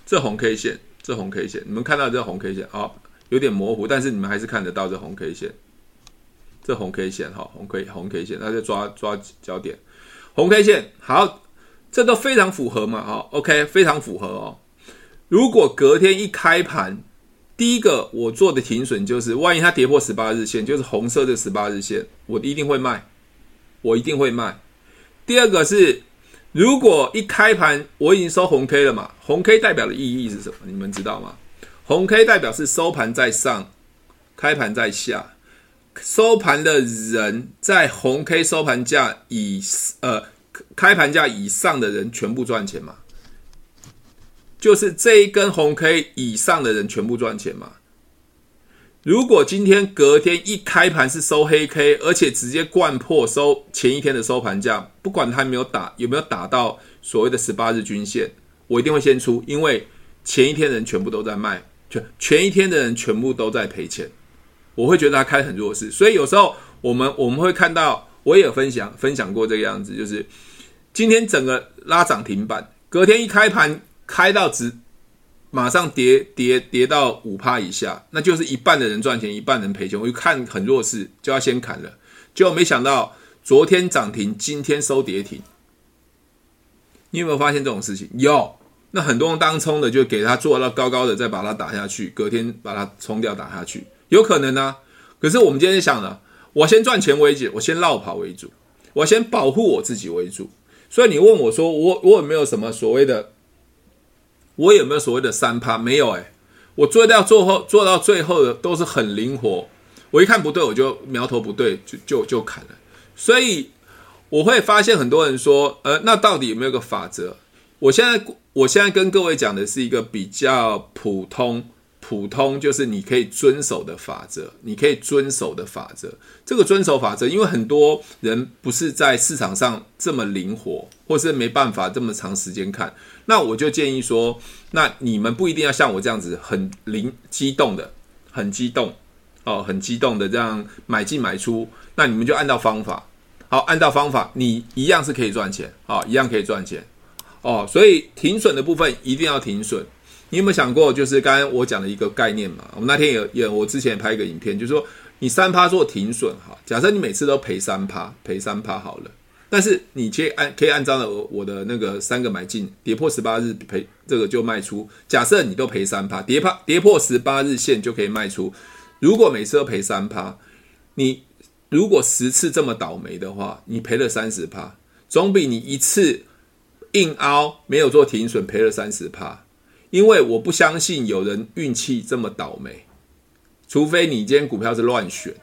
这红 K 线，这红 K 线，你们看到这红 K 线好。有点模糊，但是你们还是看得到这红 K 线，这红 K 线哈，红 K 红 K 线，那就抓抓焦点，红 K 线好，这都非常符合嘛，好，OK，非常符合哦。如果隔天一开盘，第一个我做的停损就是，万一它跌破十八日线，就是红色的十八日线，我一定会卖，我一定会卖。第二个是，如果一开盘我已经收红 K 了嘛，红 K 代表的意义是什么？你们知道吗？红 K 代表是收盘在上，开盘在下。收盘的人在红 K 收盘价以呃开盘价以上的人全部赚钱嘛？就是这一根红 K 以上的人全部赚钱嘛？如果今天隔天一开盘是收黑 K，而且直接掼破收前一天的收盘价，不管它没有打有没有打到所谓的十八日均线，我一定会先出，因为前一天人全部都在卖，全前一天的人全部都在赔钱，我会觉得它开很弱势，所以有时候我们我们会看到，我也分享分享过这个样子，就是今天整个拉涨停板，隔天一开盘开到直。马上跌跌跌到五趴以下，那就是一半的人赚钱，一半人赔钱。我就看很弱势，就要先砍了。结果没想到昨天涨停，今天收跌停。你有没有发现这种事情？有。那很多人当冲的就给他做到高高的，再把它打下去，隔天把它冲掉打下去，有可能啊。可是我们今天想了，我先赚钱为主，我先落跑为主，我先保护我自己为主。所以你问我说，我我有没有什么所谓的？我有没有所谓的三趴？没有哎，我做到最后做到最后的都是很灵活。我一看不对，我就苗头不对，就就就砍了。所以我会发现很多人说，呃，那到底有没有个法则？我现在我现在跟各位讲的是一个比较普通。普通就是你可以遵守的法则，你可以遵守的法则。这个遵守法则，因为很多人不是在市场上这么灵活，或是没办法这么长时间看，那我就建议说，那你们不一定要像我这样子很灵激动的，很激动哦，很激动的这样买进买出，那你们就按照方法，好，按照方法，你一样是可以赚钱啊，一样可以赚钱哦。所以停损的部分一定要停损。你有没有想过，就是刚刚我讲的一个概念嘛？我那天有有，我之前拍一个影片，就是说你三趴做停损哈，假设你每次都赔三趴，赔三趴好了，但是你可以按可以按照了我的那个三个买进，跌破十八日赔这个就卖出。假设你都赔三趴，跌趴跌破十八日线就可以卖出。如果每次都赔三趴，你如果十次这么倒霉的话，你赔了三十趴，总比你一次硬凹没有做停损赔了三十趴。因为我不相信有人运气这么倒霉，除非你今天股票是乱选，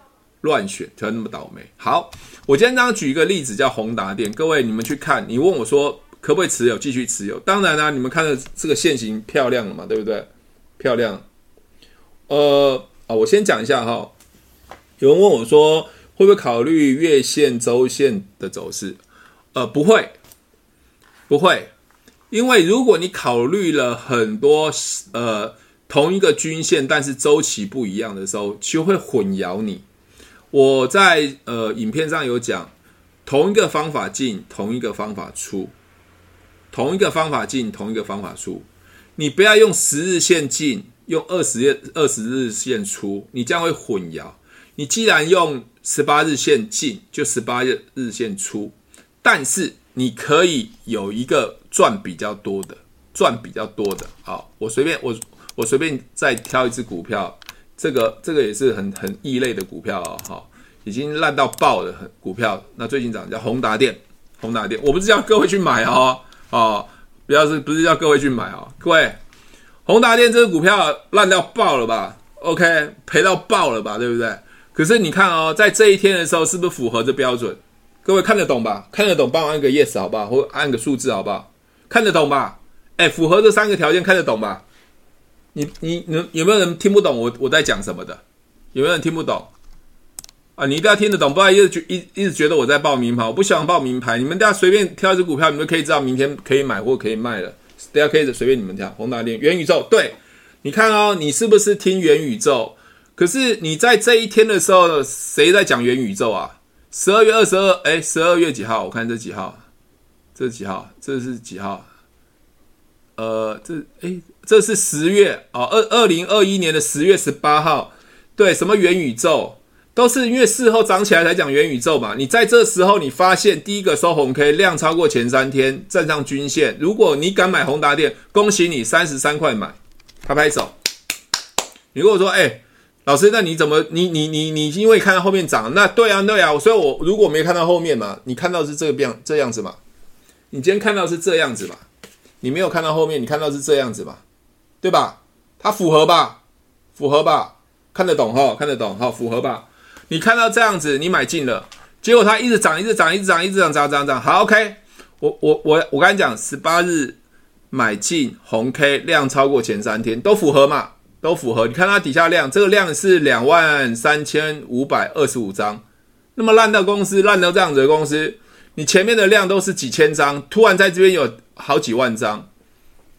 乱选才那么倒霉。好，我今天刚刚举一个例子，叫宏达电。各位你们去看，你问我说可不可以持有，继续持有？当然啦、你们看的这个线型漂亮了嘛，对不对？漂亮。呃，啊，我先讲一下哈。有人问我说，会不会考虑月线、周线的走势？呃，不会，不会。因为如果你考虑了很多呃同一个均线，但是周期不一样的时候，就会混淆你。我在呃影片上有讲，同一个方法进，同一个方法出，同一个方法进，同一个方法出。你不要用十日线进，用二十日二十日线出，你这样会混淆。你既然用十八日线进，就十八日日线出，但是你可以有一个。赚比较多的，赚比较多的，好，我随便我我随便再挑一只股票，这个这个也是很很异类的股票啊，好，已经烂到爆的股票，那最近涨叫宏达电，宏达电，我不是叫各位去买哦，哦，不要是不是叫各位去买哦，各位，宏达电这个股票烂到爆了吧？OK，赔到爆了吧？对不对？可是你看哦，在这一天的时候，是不是符合这标准？各位看得懂吧？看得懂，帮我按个 yes 好不好？或按个数字好不好？看得懂吧？哎，符合这三个条件，看得懂吧？你你你有没有人听不懂我我在讲什么的？有没有人听不懂？啊，你一定要听得懂，不然一直觉一一直觉得我在报名牌，我不喜欢报名牌。你们大家随便挑一只股票，你们可以知道明天可以买或可以卖了。大家可以随便你们挑。宏达电、元宇宙，对，你看哦，你是不是听元宇宙？可是你在这一天的时候，谁在讲元宇宙啊？十二月二十二，哎，十二月几号？我看这几号。这几号？这是几号？呃，这哎，这是十月哦，二二零二一年的十月十八号。对，什么元宇宙，都是因为事后涨起来才讲元宇宙嘛。你在这时候，你发现第一个收红 K 量超过前三天，站上均线。如果你敢买宏达电，恭喜你三十三块买，拍拍手。你跟我说，哎，老师，那你怎么，你你你你因为看到后面涨，那对啊对啊，所以我如果没看到后面嘛，你看到是这个变这样子嘛。你今天看到是这样子嘛？你没有看到后面，你看到是这样子嘛？对吧？它符合吧？符合吧？看得懂哈？看得懂哈？符合吧？你看到这样子，你买进了，结果它一直涨，一直涨，一直涨，一直涨，涨涨涨。好，OK，我我我我跟你讲，十八日买进红 K 量超过前三天都符合嘛？都符合。你看它底下量，这个量是两万三千五百二十五张，那么烂到公司，烂到这样子的公司，你前面的量都是几千张，突然在这边有好几万张，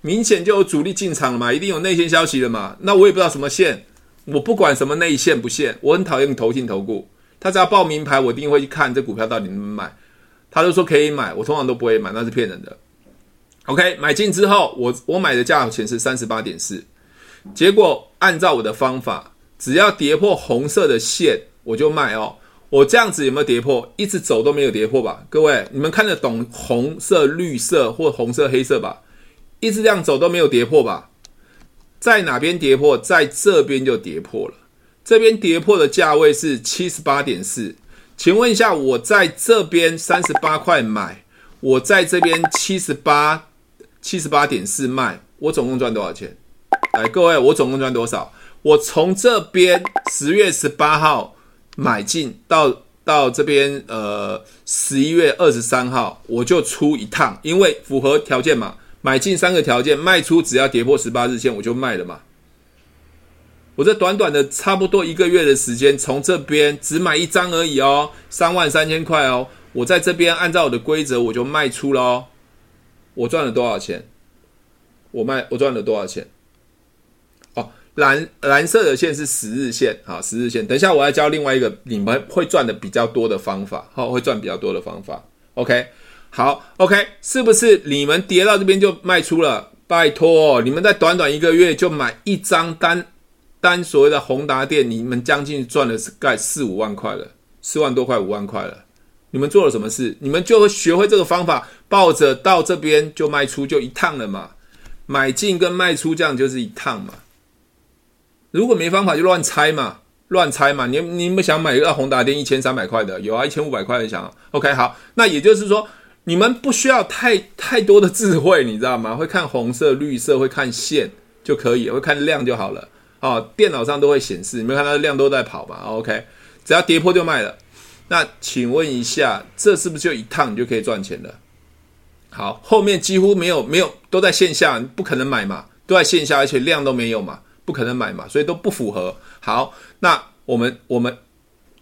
明显就有主力进场了嘛，一定有内线消息了嘛。那我也不知道什么线，我不管什么内线不线，我很讨厌投信投顾，他只要报名牌，我一定会去看这股票到底能不能买。他就说可以买，我通常都不会买，那是骗人的。OK，买进之后，我我买的价钱是三十八点四，结果按照我的方法，只要跌破红色的线，我就卖哦。我这样子有没有跌破？一直走都没有跌破吧？各位，你们看得懂红色、绿色或红色、黑色吧？一直这样走都没有跌破吧？在哪边跌破？在这边就跌破了。这边跌破的价位是七十八点四。请问一下，我在这边三十八块买，我在这边七十八七十八点四卖，我总共赚多少钱？来，各位，我总共赚多少？我从这边十月十八号买进到到这边呃十一月二十三号，我就出一趟，因为符合条件嘛，买进三个条件，卖出只要跌破十八日线我就卖了嘛。我这短短的差不多一个月的时间，从这边只买一张而已哦，三万三千块哦。我在这边按照我的规则，我就卖出了哦。我赚了多少钱？我卖我赚了多少钱？蓝蓝色的线是十日线，啊，十日线。等一下我要教另外一个你们会赚的比较多的方法，好，会赚比较多的方法。OK，好，OK，是不是你们跌到这边就卖出了？拜托，你们在短短一个月就买一张单。单所谓的宏达店，你们将近赚了是盖四五万块了，四万多块五万块了。你们做了什么事？你们就会学会这个方法，抱着到这边就卖出，就一趟了嘛。买进跟卖出这样就是一趟嘛。如果没方法就乱猜嘛，乱猜嘛。你你们想买一个宏达电一千三百块的，有啊，一千五百块的想。OK，好，那也就是说你们不需要太太多的智慧，你知道吗？会看红色、绿色，会看线就可以，会看量就好了。哦，电脑上都会显示，你们看它的量都在跑吧？OK，只要跌破就卖了。那请问一下，这是不是就一趟你就可以赚钱了？好，后面几乎没有没有都在线下，不可能买嘛，都在线下，而且量都没有嘛，不可能买嘛，所以都不符合。好，那我们我们，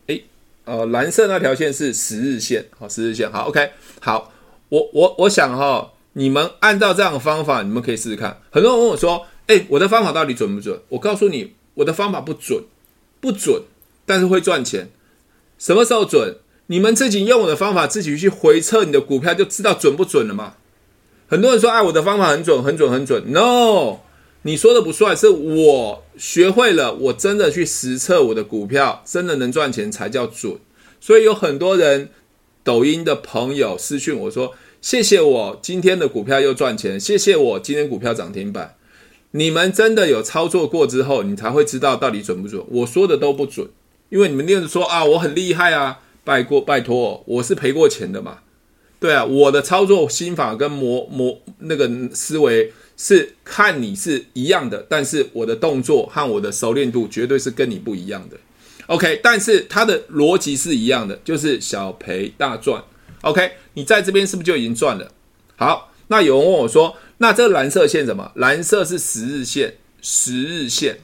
诶，呃，蓝色那条线是十日线，好，十日线，好，OK，好，我我我想哈、哦，你们按照这样的方法，你们可以试试看。很多人问我说。诶，我的方法到底准不准？我告诉你，我的方法不准，不准，但是会赚钱。什么时候准？你们自己用我的方法，自己去回测你的股票，就知道准不准了嘛。很多人说，哎，我的方法很准，很准，很准。No，你说的不算，是我学会了，我真的去实测我的股票，真的能赚钱才叫准。所以有很多人，抖音的朋友私讯我说，谢谢我今天的股票又赚钱，谢谢我今天股票涨停板。你们真的有操作过之后，你才会知道到底准不准。我说的都不准，因为你们就是说啊，我很厉害啊，拜过拜托，我是赔过钱的嘛。对啊，我的操作心法跟模模那个思维是看你是一样的，但是我的动作和我的熟练度绝对是跟你不一样的。OK，但是它的逻辑是一样的，就是小赔大赚。OK，你在这边是不是就已经赚了？好，那有人问我说。那这蓝色线什么？蓝色是十日线，十日线。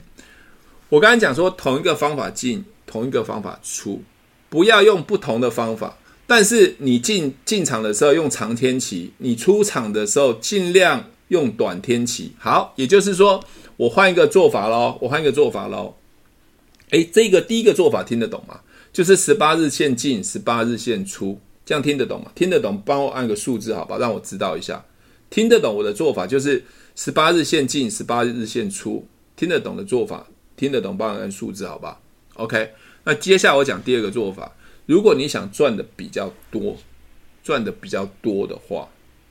我刚才讲说，同一个方法进，同一个方法出，不要用不同的方法。但是你进进场的时候用长天期，你出场的时候尽量用短天期。好，也就是说，我换一个做法喽，我换一个做法喽。诶，这个第一个做法听得懂吗？就是十八日线进，十八日线出，这样听得懂吗？听得懂，帮我按个数字好吧，让我知道一下。听得懂我的做法，就是十八日线进，十八日线出。听得懂的做法，听得懂，帮我按数字，好吧？OK。那接下来我讲第二个做法，如果你想赚的比较多，赚的比较多的话，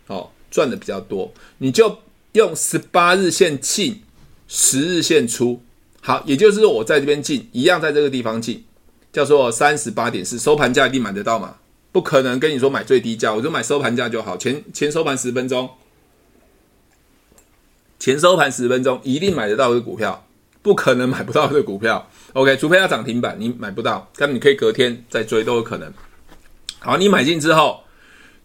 好，赚的比较多，你就用十八日线进，十日线出。好，也就是说我在这边进，一样在这个地方进，叫做三十八点四，收盘价一定买得到嘛？不可能跟你说买最低价，我就买收盘价就好，前前收盘十分钟。前收盘十分钟一定买得到的股票，不可能买不到的股票。OK，除非它涨停板，你买不到，但你可以隔天再追都有可能。好，你买进之后，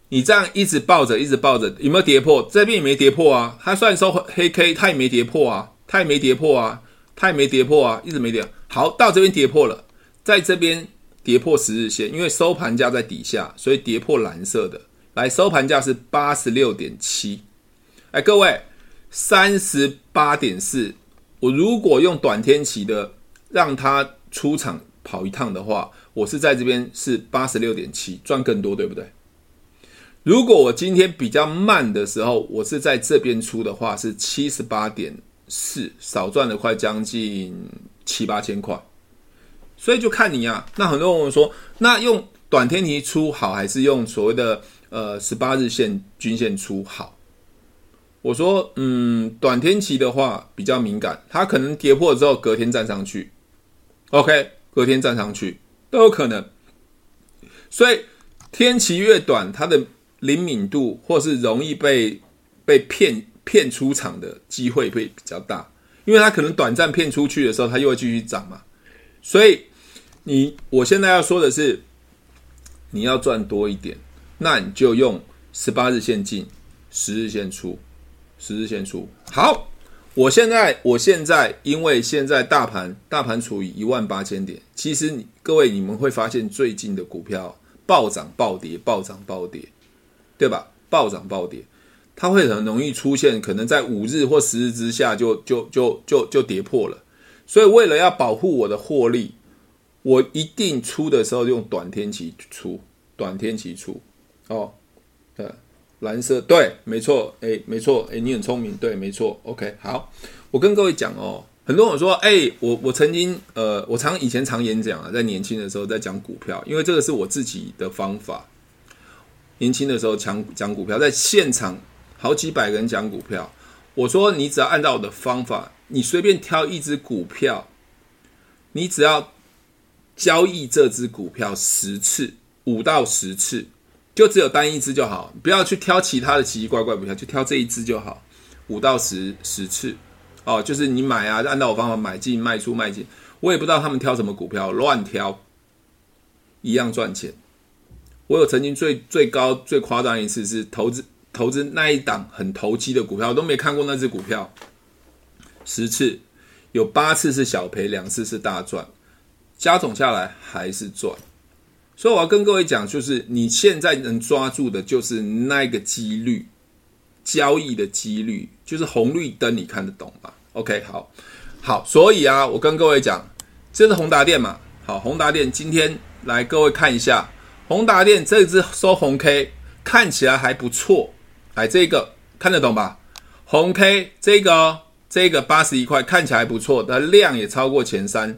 你这样一直抱着，一直抱着，有没有跌破？这边也没跌破啊。它虽然收黑 K，它也没跌破啊，它也没跌破啊。它也没跌破啊，一直没跌。好，到这边跌破了，在这边跌破十日线，因为收盘价在底下，所以跌破蓝色的。来，收盘价是八十六点七。哎，各位，三十八点四。我如果用短天期的让它出场跑一趟的话，我是在这边是八十六点七，赚更多，对不对？如果我今天比较慢的时候，我是在这边出的话，是七十八点四，少赚了快将近七八千块。所以就看你啊。那很多人说，那用短天期出好，还是用所谓的呃十八日线均线出好？我说，嗯，短天期的话比较敏感，它可能跌破之后隔天站上去，OK，隔天站上去都有可能。所以天期越短，它的灵敏度或是容易被被骗骗出场的机会会比较大，因为它可能短暂骗出去的时候，它又会继续涨嘛。所以你我现在要说的是，你要赚多一点，那你就用十八日线进，十日线出，十日线出。好，我现在我现在因为现在大盘大盘处于一万八千点，其实你各位你们会发现最近的股票暴涨暴跌，暴涨暴跌。对吧？暴涨暴跌，它会很容易出现，可能在五日或十日之下就就就就就跌破了。所以为了要保护我的获利，我一定出的时候用短天期出，短天期出。哦，对，蓝色，对，没错，诶，没错，诶，你很聪明，对，没错。OK，好，我跟各位讲哦，很多人说，诶，我我曾经，呃，我常以前常演讲啊，在年轻的时候在讲股票，因为这个是我自己的方法。年轻的时候讲讲股票，在现场好几百个人讲股票。我说你只要按照我的方法，你随便挑一只股票，你只要交易这只股票十次，五到十次，就只有单一只就好，不要去挑其他的奇奇怪怪股票，就挑这一只就好，五到十十次。哦，就是你买啊，按照我方法买进卖出卖进，我也不知道他们挑什么股票，乱挑，一样赚钱。我有曾经最最高最夸张一次是投资投资那一档很投机的股票，我都没看过那只股票，十次有八次是小赔，两次是大赚，加总下来还是赚。所以我要跟各位讲，就是你现在能抓住的就是那个几率，交易的几率，就是红绿灯，你看得懂吧？OK，好，好，所以啊，我跟各位讲，这是宏达电嘛，好，宏达电今天来各位看一下。宏达电这只收红 K 看起来还不错，来这个看得懂吧？红 K 这个哦，这个八十一块看起来不错，它量也超过前三，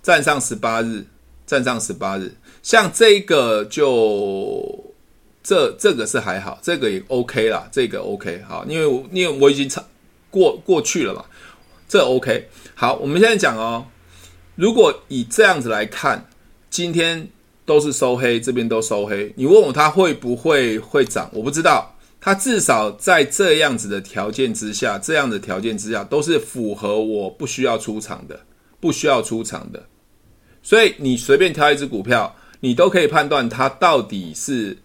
站上十八日，站上十八日。像这个就这这个是还好，这个也 OK 啦，这个 OK 好，因为我因为我已经超过过去了嘛，这 OK 好。我们现在讲哦，如果以这样子来看，今天。都是收黑，这边都收黑。你问我它会不会会涨？我不知道。它至少在这样子的条件之下，这样的条件之下都是符合我不需要出场的，不需要出场的。所以你随便挑一只股票，你都可以判断它到底是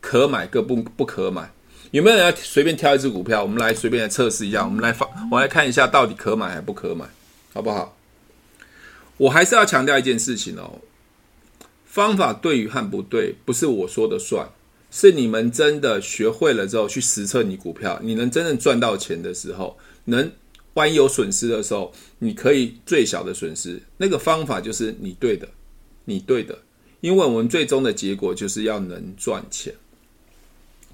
可买个不不可买。有没有人要随便挑一只股票？我们来随便来测试一下。我们来放，我来看一下到底可买还不可买，好不好？我还是要强调一件事情哦。方法对与和不对，不是我说的算，是你们真的学会了之后去实测你股票，你能真正赚到钱的时候，能万一有损失的时候，你可以最小的损失。那个方法就是你对的，你对的，因为我们最终的结果就是要能赚钱，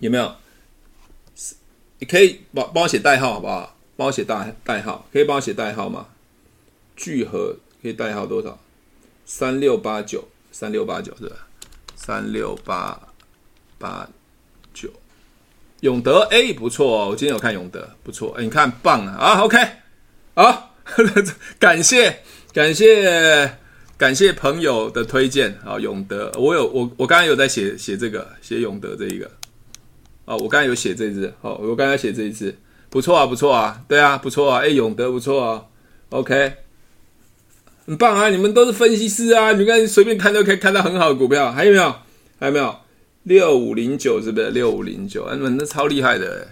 有没有？你可以帮帮我写代号好不好？帮我写代代号，可以帮我写代号吗？聚合可以代号多少？三六八九。三六八九是吧？三六八八九，永德哎，不错哦，我今天有看永德，不错。哎，你看棒啊。啊，OK，好，感谢感谢感谢朋友的推荐。啊，永德，我有我我刚刚有在写写这个写永德这一个，哦，我刚才有写这一支，哦，我刚才写这一支，不错啊，不错啊，对啊，不错啊，哎，永德不错啊，OK。很棒啊！你们都是分析师啊！你看随便看都可以看到很好的股票，还有没有？还有没有？六五零九是不是？六五零九，你们那超厉害的。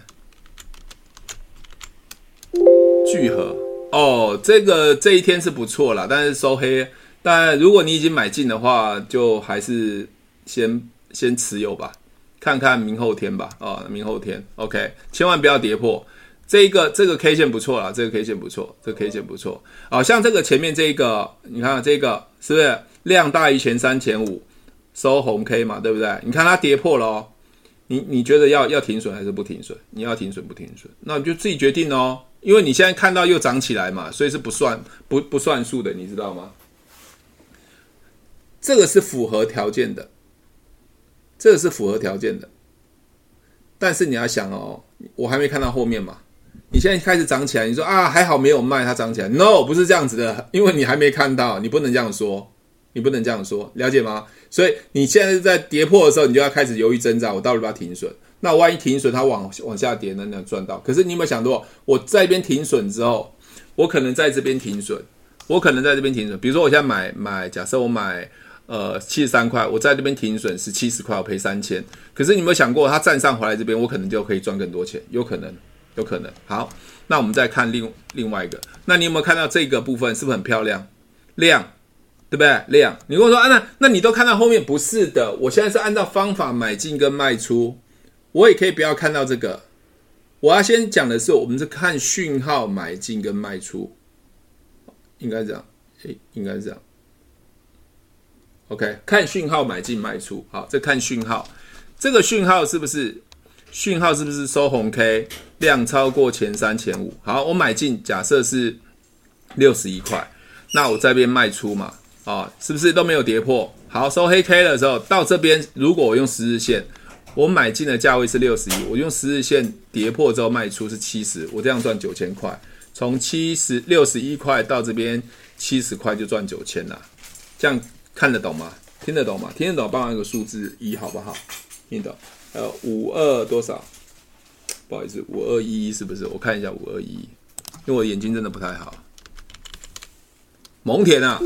聚合哦，这个这一天是不错啦，但是收黑。但如果你已经买进的话，就还是先先持有吧，看看明后天吧。啊、哦，明后天，OK，千万不要跌破。这一个这个 K 线不错啊，这个 K 线不错，这个 K 线不错。好、哦、像这个前面这一个，你看这个是不是量大于前三前五，收红 K 嘛，对不对？你看它跌破了哦。你你觉得要要停损还是不停损？你要停损不停损？那你就自己决定哦。因为你现在看到又涨起来嘛，所以是不算不不算数的，你知道吗？这个是符合条件的，这个是符合条件的。但是你要想哦，我还没看到后面嘛。你现在开始涨起来，你说啊还好没有卖它涨起来，no 不是这样子的，因为你还没看到，你不能这样说，你不能这样说，了解吗？所以你现在是在跌破的时候，你就要开始犹豫挣扎，我到底要不要停损？那万一停损，它往往下跌，能不能赚到？可是你有没有想过，我在一边停损之后，我可能在这边停损，我可能在这边停损。比如说，我现在买买，假设我买呃七十三块，我在这边停损是七十块，我赔三千。可是你有没有想过，它站上回来这边，我可能就可以赚更多钱？有可能，有可能。好，那我们再看另另外一个。那你有没有看到这个部分是不是很漂亮？亮，对不对？亮。你跟我说啊，那那你都看到后面？不是的，我现在是按照方法买进跟卖出。我也可以不要看到这个，我要先讲的是，我们是看讯号买进跟卖出，应该这样，诶，应该是这样。OK，看讯号买进卖出，好，再看讯号，这个讯号是不是讯号是不是收红 K，量超过前三前五？好，我买进，假设是六十一块，那我这边卖出嘛，啊，是不是都没有跌破？好，收黑 K 的时候，到这边，如果我用十日线。我买进的价位是六十一，我用十日线跌破之后卖出是七十，我这样赚九千块，从七十六十一块到这边七十块就赚九千了，这样看得懂吗？听得懂吗？听得懂，帮我一个数字一好不好？听得懂？呃，五二多少？不好意思，五二一是不是？我看一下五二一，因为我眼睛真的不太好。蒙田啊，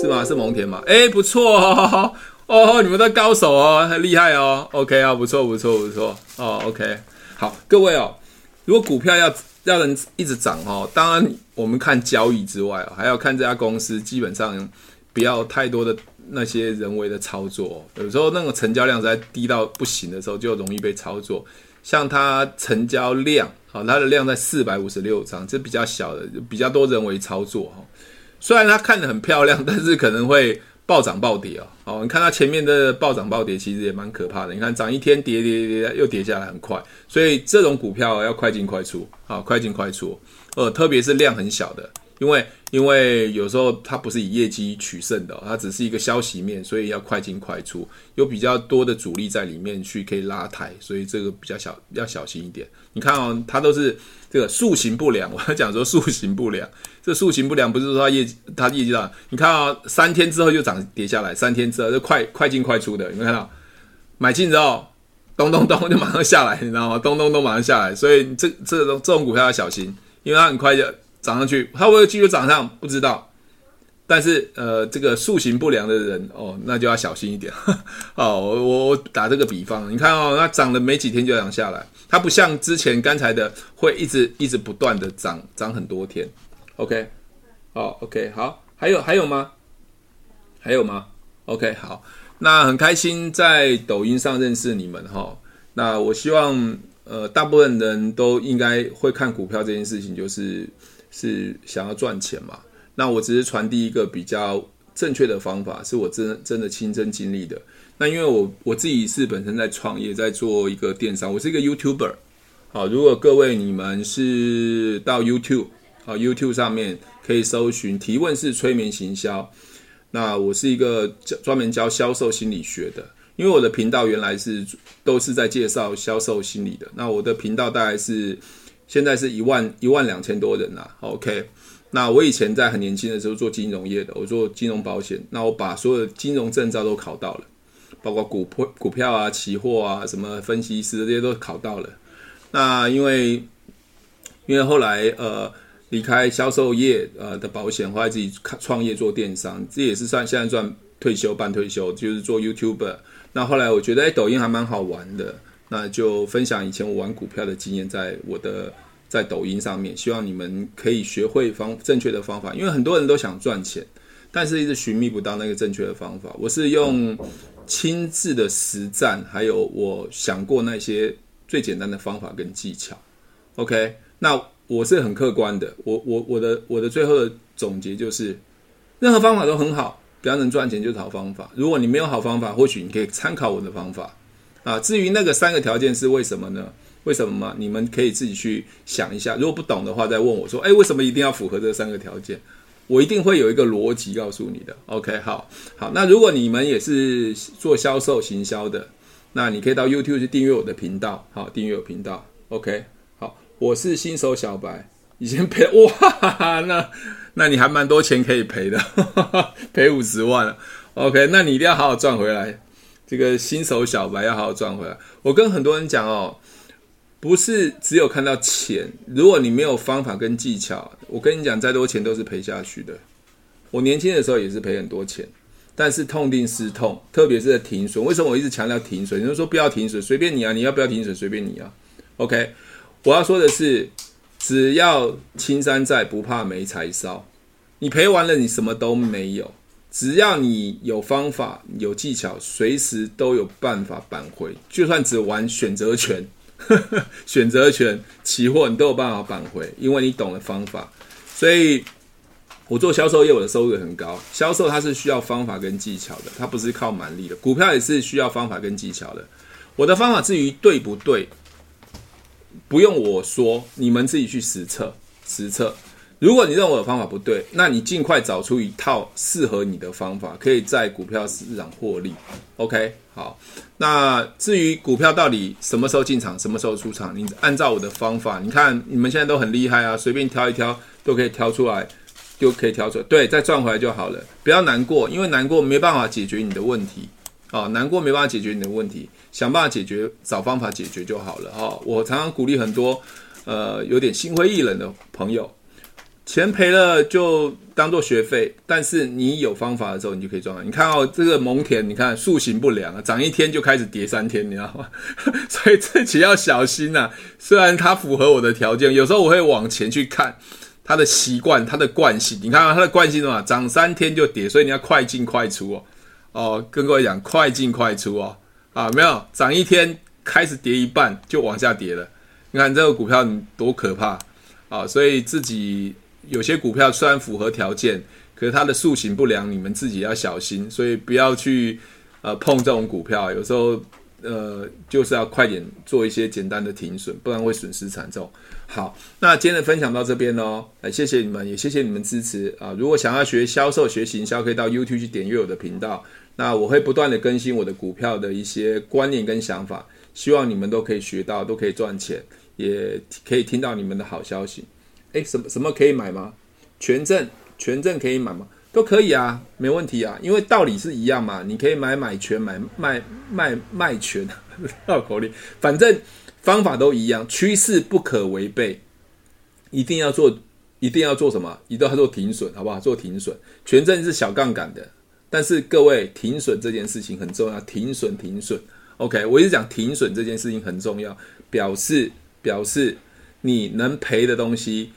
是吗？是蒙田吗？哎，不错哦。哦，你们的高手哦，很厉害哦。OK 啊，不错不错不错。哦，OK，好，各位哦，如果股票要要能一直涨哦，当然我们看交易之外哦，还要看这家公司基本上不要太多的那些人为的操作。有时候那个成交量在低到不行的时候，就容易被操作。像它成交量啊，它的量在四百五十六张，这比较小的，比较多人为操作哈。虽然它看得很漂亮，但是可能会。暴涨暴跌哦，哦，你看它前面的暴涨暴跌，其实也蛮可怕的。你看涨一天跌跌跌，又跌下来很快，所以这种股票要快进快出，好，快进快出。呃，特别是量很小的，因为因为有时候它不是以业绩取胜的，它只是一个消息面，所以要快进快出，有比较多的主力在里面去可以拉抬，所以这个比较小，要小心一点。你看哦，它都是这个塑形不良，我要讲说塑形不良。这塑形不良不是说它业绩，它业绩大。你看啊，三天之后就涨跌下来，三天之后就快快进快出的，有没看到？买进之后，咚咚咚就马上下来，你知道吗？咚咚咚马上下来，所以这这种这种股票要小心，因为它很快就涨上去，它会不会继续涨上不知道。但是呃，这个塑形不良的人哦，那就要小心一点。哦，我我打这个比方，你看哦，它涨了没几天就涨下来，它不像之前刚才的会一直一直不断的涨涨很多天。OK，好，OK，好，还有还有吗？还有吗？OK，好，那很开心在抖音上认识你们哈。那我希望呃，大部分人都应该会看股票这件事情，就是是想要赚钱嘛。那我只是传递一个比较正确的方法，是我真真的亲身经历的。那因为我我自己是本身在创业，在做一个电商，我是一个 YouTuber。好，如果各位你们是到 YouTube。好，YouTube 上面可以搜寻提问式催眠行销。那我是一个专门教销售心理学的，因为我的频道原来是都是在介绍销售心理的。那我的频道大概是现在是一万一万两千多人啦。OK，那我以前在很年轻的时候做金融业的，我做金融保险。那我把所有的金融证照都考到了，包括股票、股票啊、期货啊、什么分析师这些都考到了。那因为因为后来呃。离开销售业呃的保险，后来自己创业做电商，这也是算现在算退休半退休，就是做 YouTuber。那后来我觉得哎，抖音还蛮好玩的，那就分享以前我玩股票的经验，在我的在抖音上面，希望你们可以学会方正确的方法，因为很多人都想赚钱，但是一直寻觅不到那个正确的方法。我是用亲自的实战，还有我想过那些最简单的方法跟技巧。OK，那我是很客观的，我我我的我的最后的总结就是，任何方法都很好，只要能赚钱就是好方法。如果你没有好方法，或许你可以参考我的方法啊。至于那个三个条件是为什么呢？为什么吗？你们可以自己去想一下。如果不懂的话，再问我说：“诶，为什么一定要符合这三个条件？”我一定会有一个逻辑告诉你的。OK，好，好。那如果你们也是做销售行销的，那你可以到 YouTube 去订阅我的频道，好，订阅我频道。OK 好。我是新手小白，以前赔 哇，哈哈那那你还蛮多钱可以赔的，赔五十万了。OK，那你一定要好好赚回来。这个新手小白要好好赚回来。我跟很多人讲哦，不是只有看到钱，如果你没有方法跟技巧，我跟你讲，再多钱都是赔下去的。我年轻的时候也是赔很多钱，但是痛定思痛，特别是在停损。为什么我一直强调停损？你就说不要停损，随便你啊，你要不要停损随便你啊。OK。我要说的是，只要青山在，不怕没柴烧。你赔完了，你什么都没有。只要你有方法、有技巧，随时都有办法扳回。就算只玩选择权，呵呵，选择权期货，你都有办法扳回，因为你懂了方法。所以，我做销售业，我的收入很高。销售它是需要方法跟技巧的，它不是靠蛮力的。股票也是需要方法跟技巧的。我的方法至于对不对？不用我说，你们自己去实测实测。如果你认为我的方法不对，那你尽快找出一套适合你的方法，可以在股票市场获利。OK，好。那至于股票到底什么时候进场，什么时候出场，你按照我的方法，你看你们现在都很厉害啊，随便挑一挑都可以挑出来，就可以挑出来。对，再赚回来就好了，不要难过，因为难过没办法解决你的问题。啊，难过没办法解决你的问题，想办法解决，找方法解决就好了。哈，我常常鼓励很多，呃，有点心灰意冷的朋友，钱赔了就当做学费，但是你有方法的时候，你就可以赚了。你看哦，这个蒙恬，你看素行不良啊，涨一天就开始跌三天，你知道吗？所以自己要小心呐。虽然它符合我的条件，有时候我会往前去看它的习惯、它的惯性。你看它的惯性什么？涨三天就跌，所以你要快进快出哦。哦，跟各位讲，快进快出哦！啊，没有涨一天开始跌一半就往下跌了。你看这个股票你多可怕啊！所以自己有些股票虽然符合条件，可是它的塑形不良，你们自己要小心。所以不要去呃碰这种股票，有时候呃就是要快点做一些简单的停损，不然会损失惨重。好，那今天的分享到这边喽，来谢谢你们，也谢谢你们支持啊！如果想要学销售、学行销，可以到 YouTube 去点阅我的频道。那我会不断的更新我的股票的一些观念跟想法，希望你们都可以学到，都可以赚钱，也可以听到你们的好消息。诶，什么什么可以买吗？权证，权证可以买吗？都可以啊，没问题啊，因为道理是一样嘛。你可以买买权，买卖卖卖权，绕口令，反正方法都一样，趋势不可违背，一定要做，一定要做什么？一定要做停损，好不好？做停损，权证是小杠杆的。但是各位，停损这件事情很重要，停损停损，OK，我一直讲停损这件事情很重要，表示表示你能赔的东西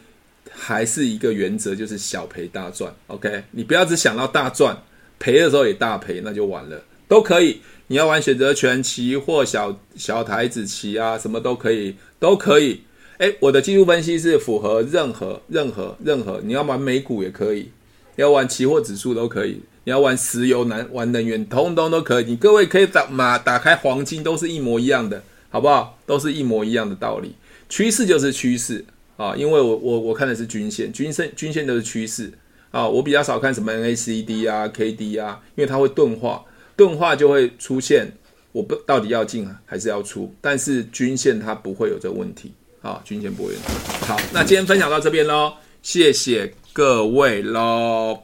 还是一个原则，就是小赔大赚，OK，你不要只想到大赚，赔的时候也大赔，那就完了，都可以，你要玩选择权期货小小台子期啊，什么都可以，都可以，诶，我的技术分析是符合任何任何任何，你要玩美股也可以，要玩期货指数都可以。你要玩石油、能玩能源，通通都可以。你各位可以打马打开黄金，都是一模一样的，好不好？都是一模一样的道理。趋势就是趋势啊，因为我我我看的是均线，均线均线都是趋势啊。我比较少看什么 NACD 啊、KD 啊，因为它会钝化，钝化就会出现我不到底要进还是要出。但是均线它不会有这个问题啊，均线不会有。好，那今天分享到这边喽，谢谢各位喽。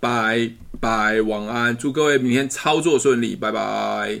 拜拜，晚安，祝各位明天操作顺利，拜拜，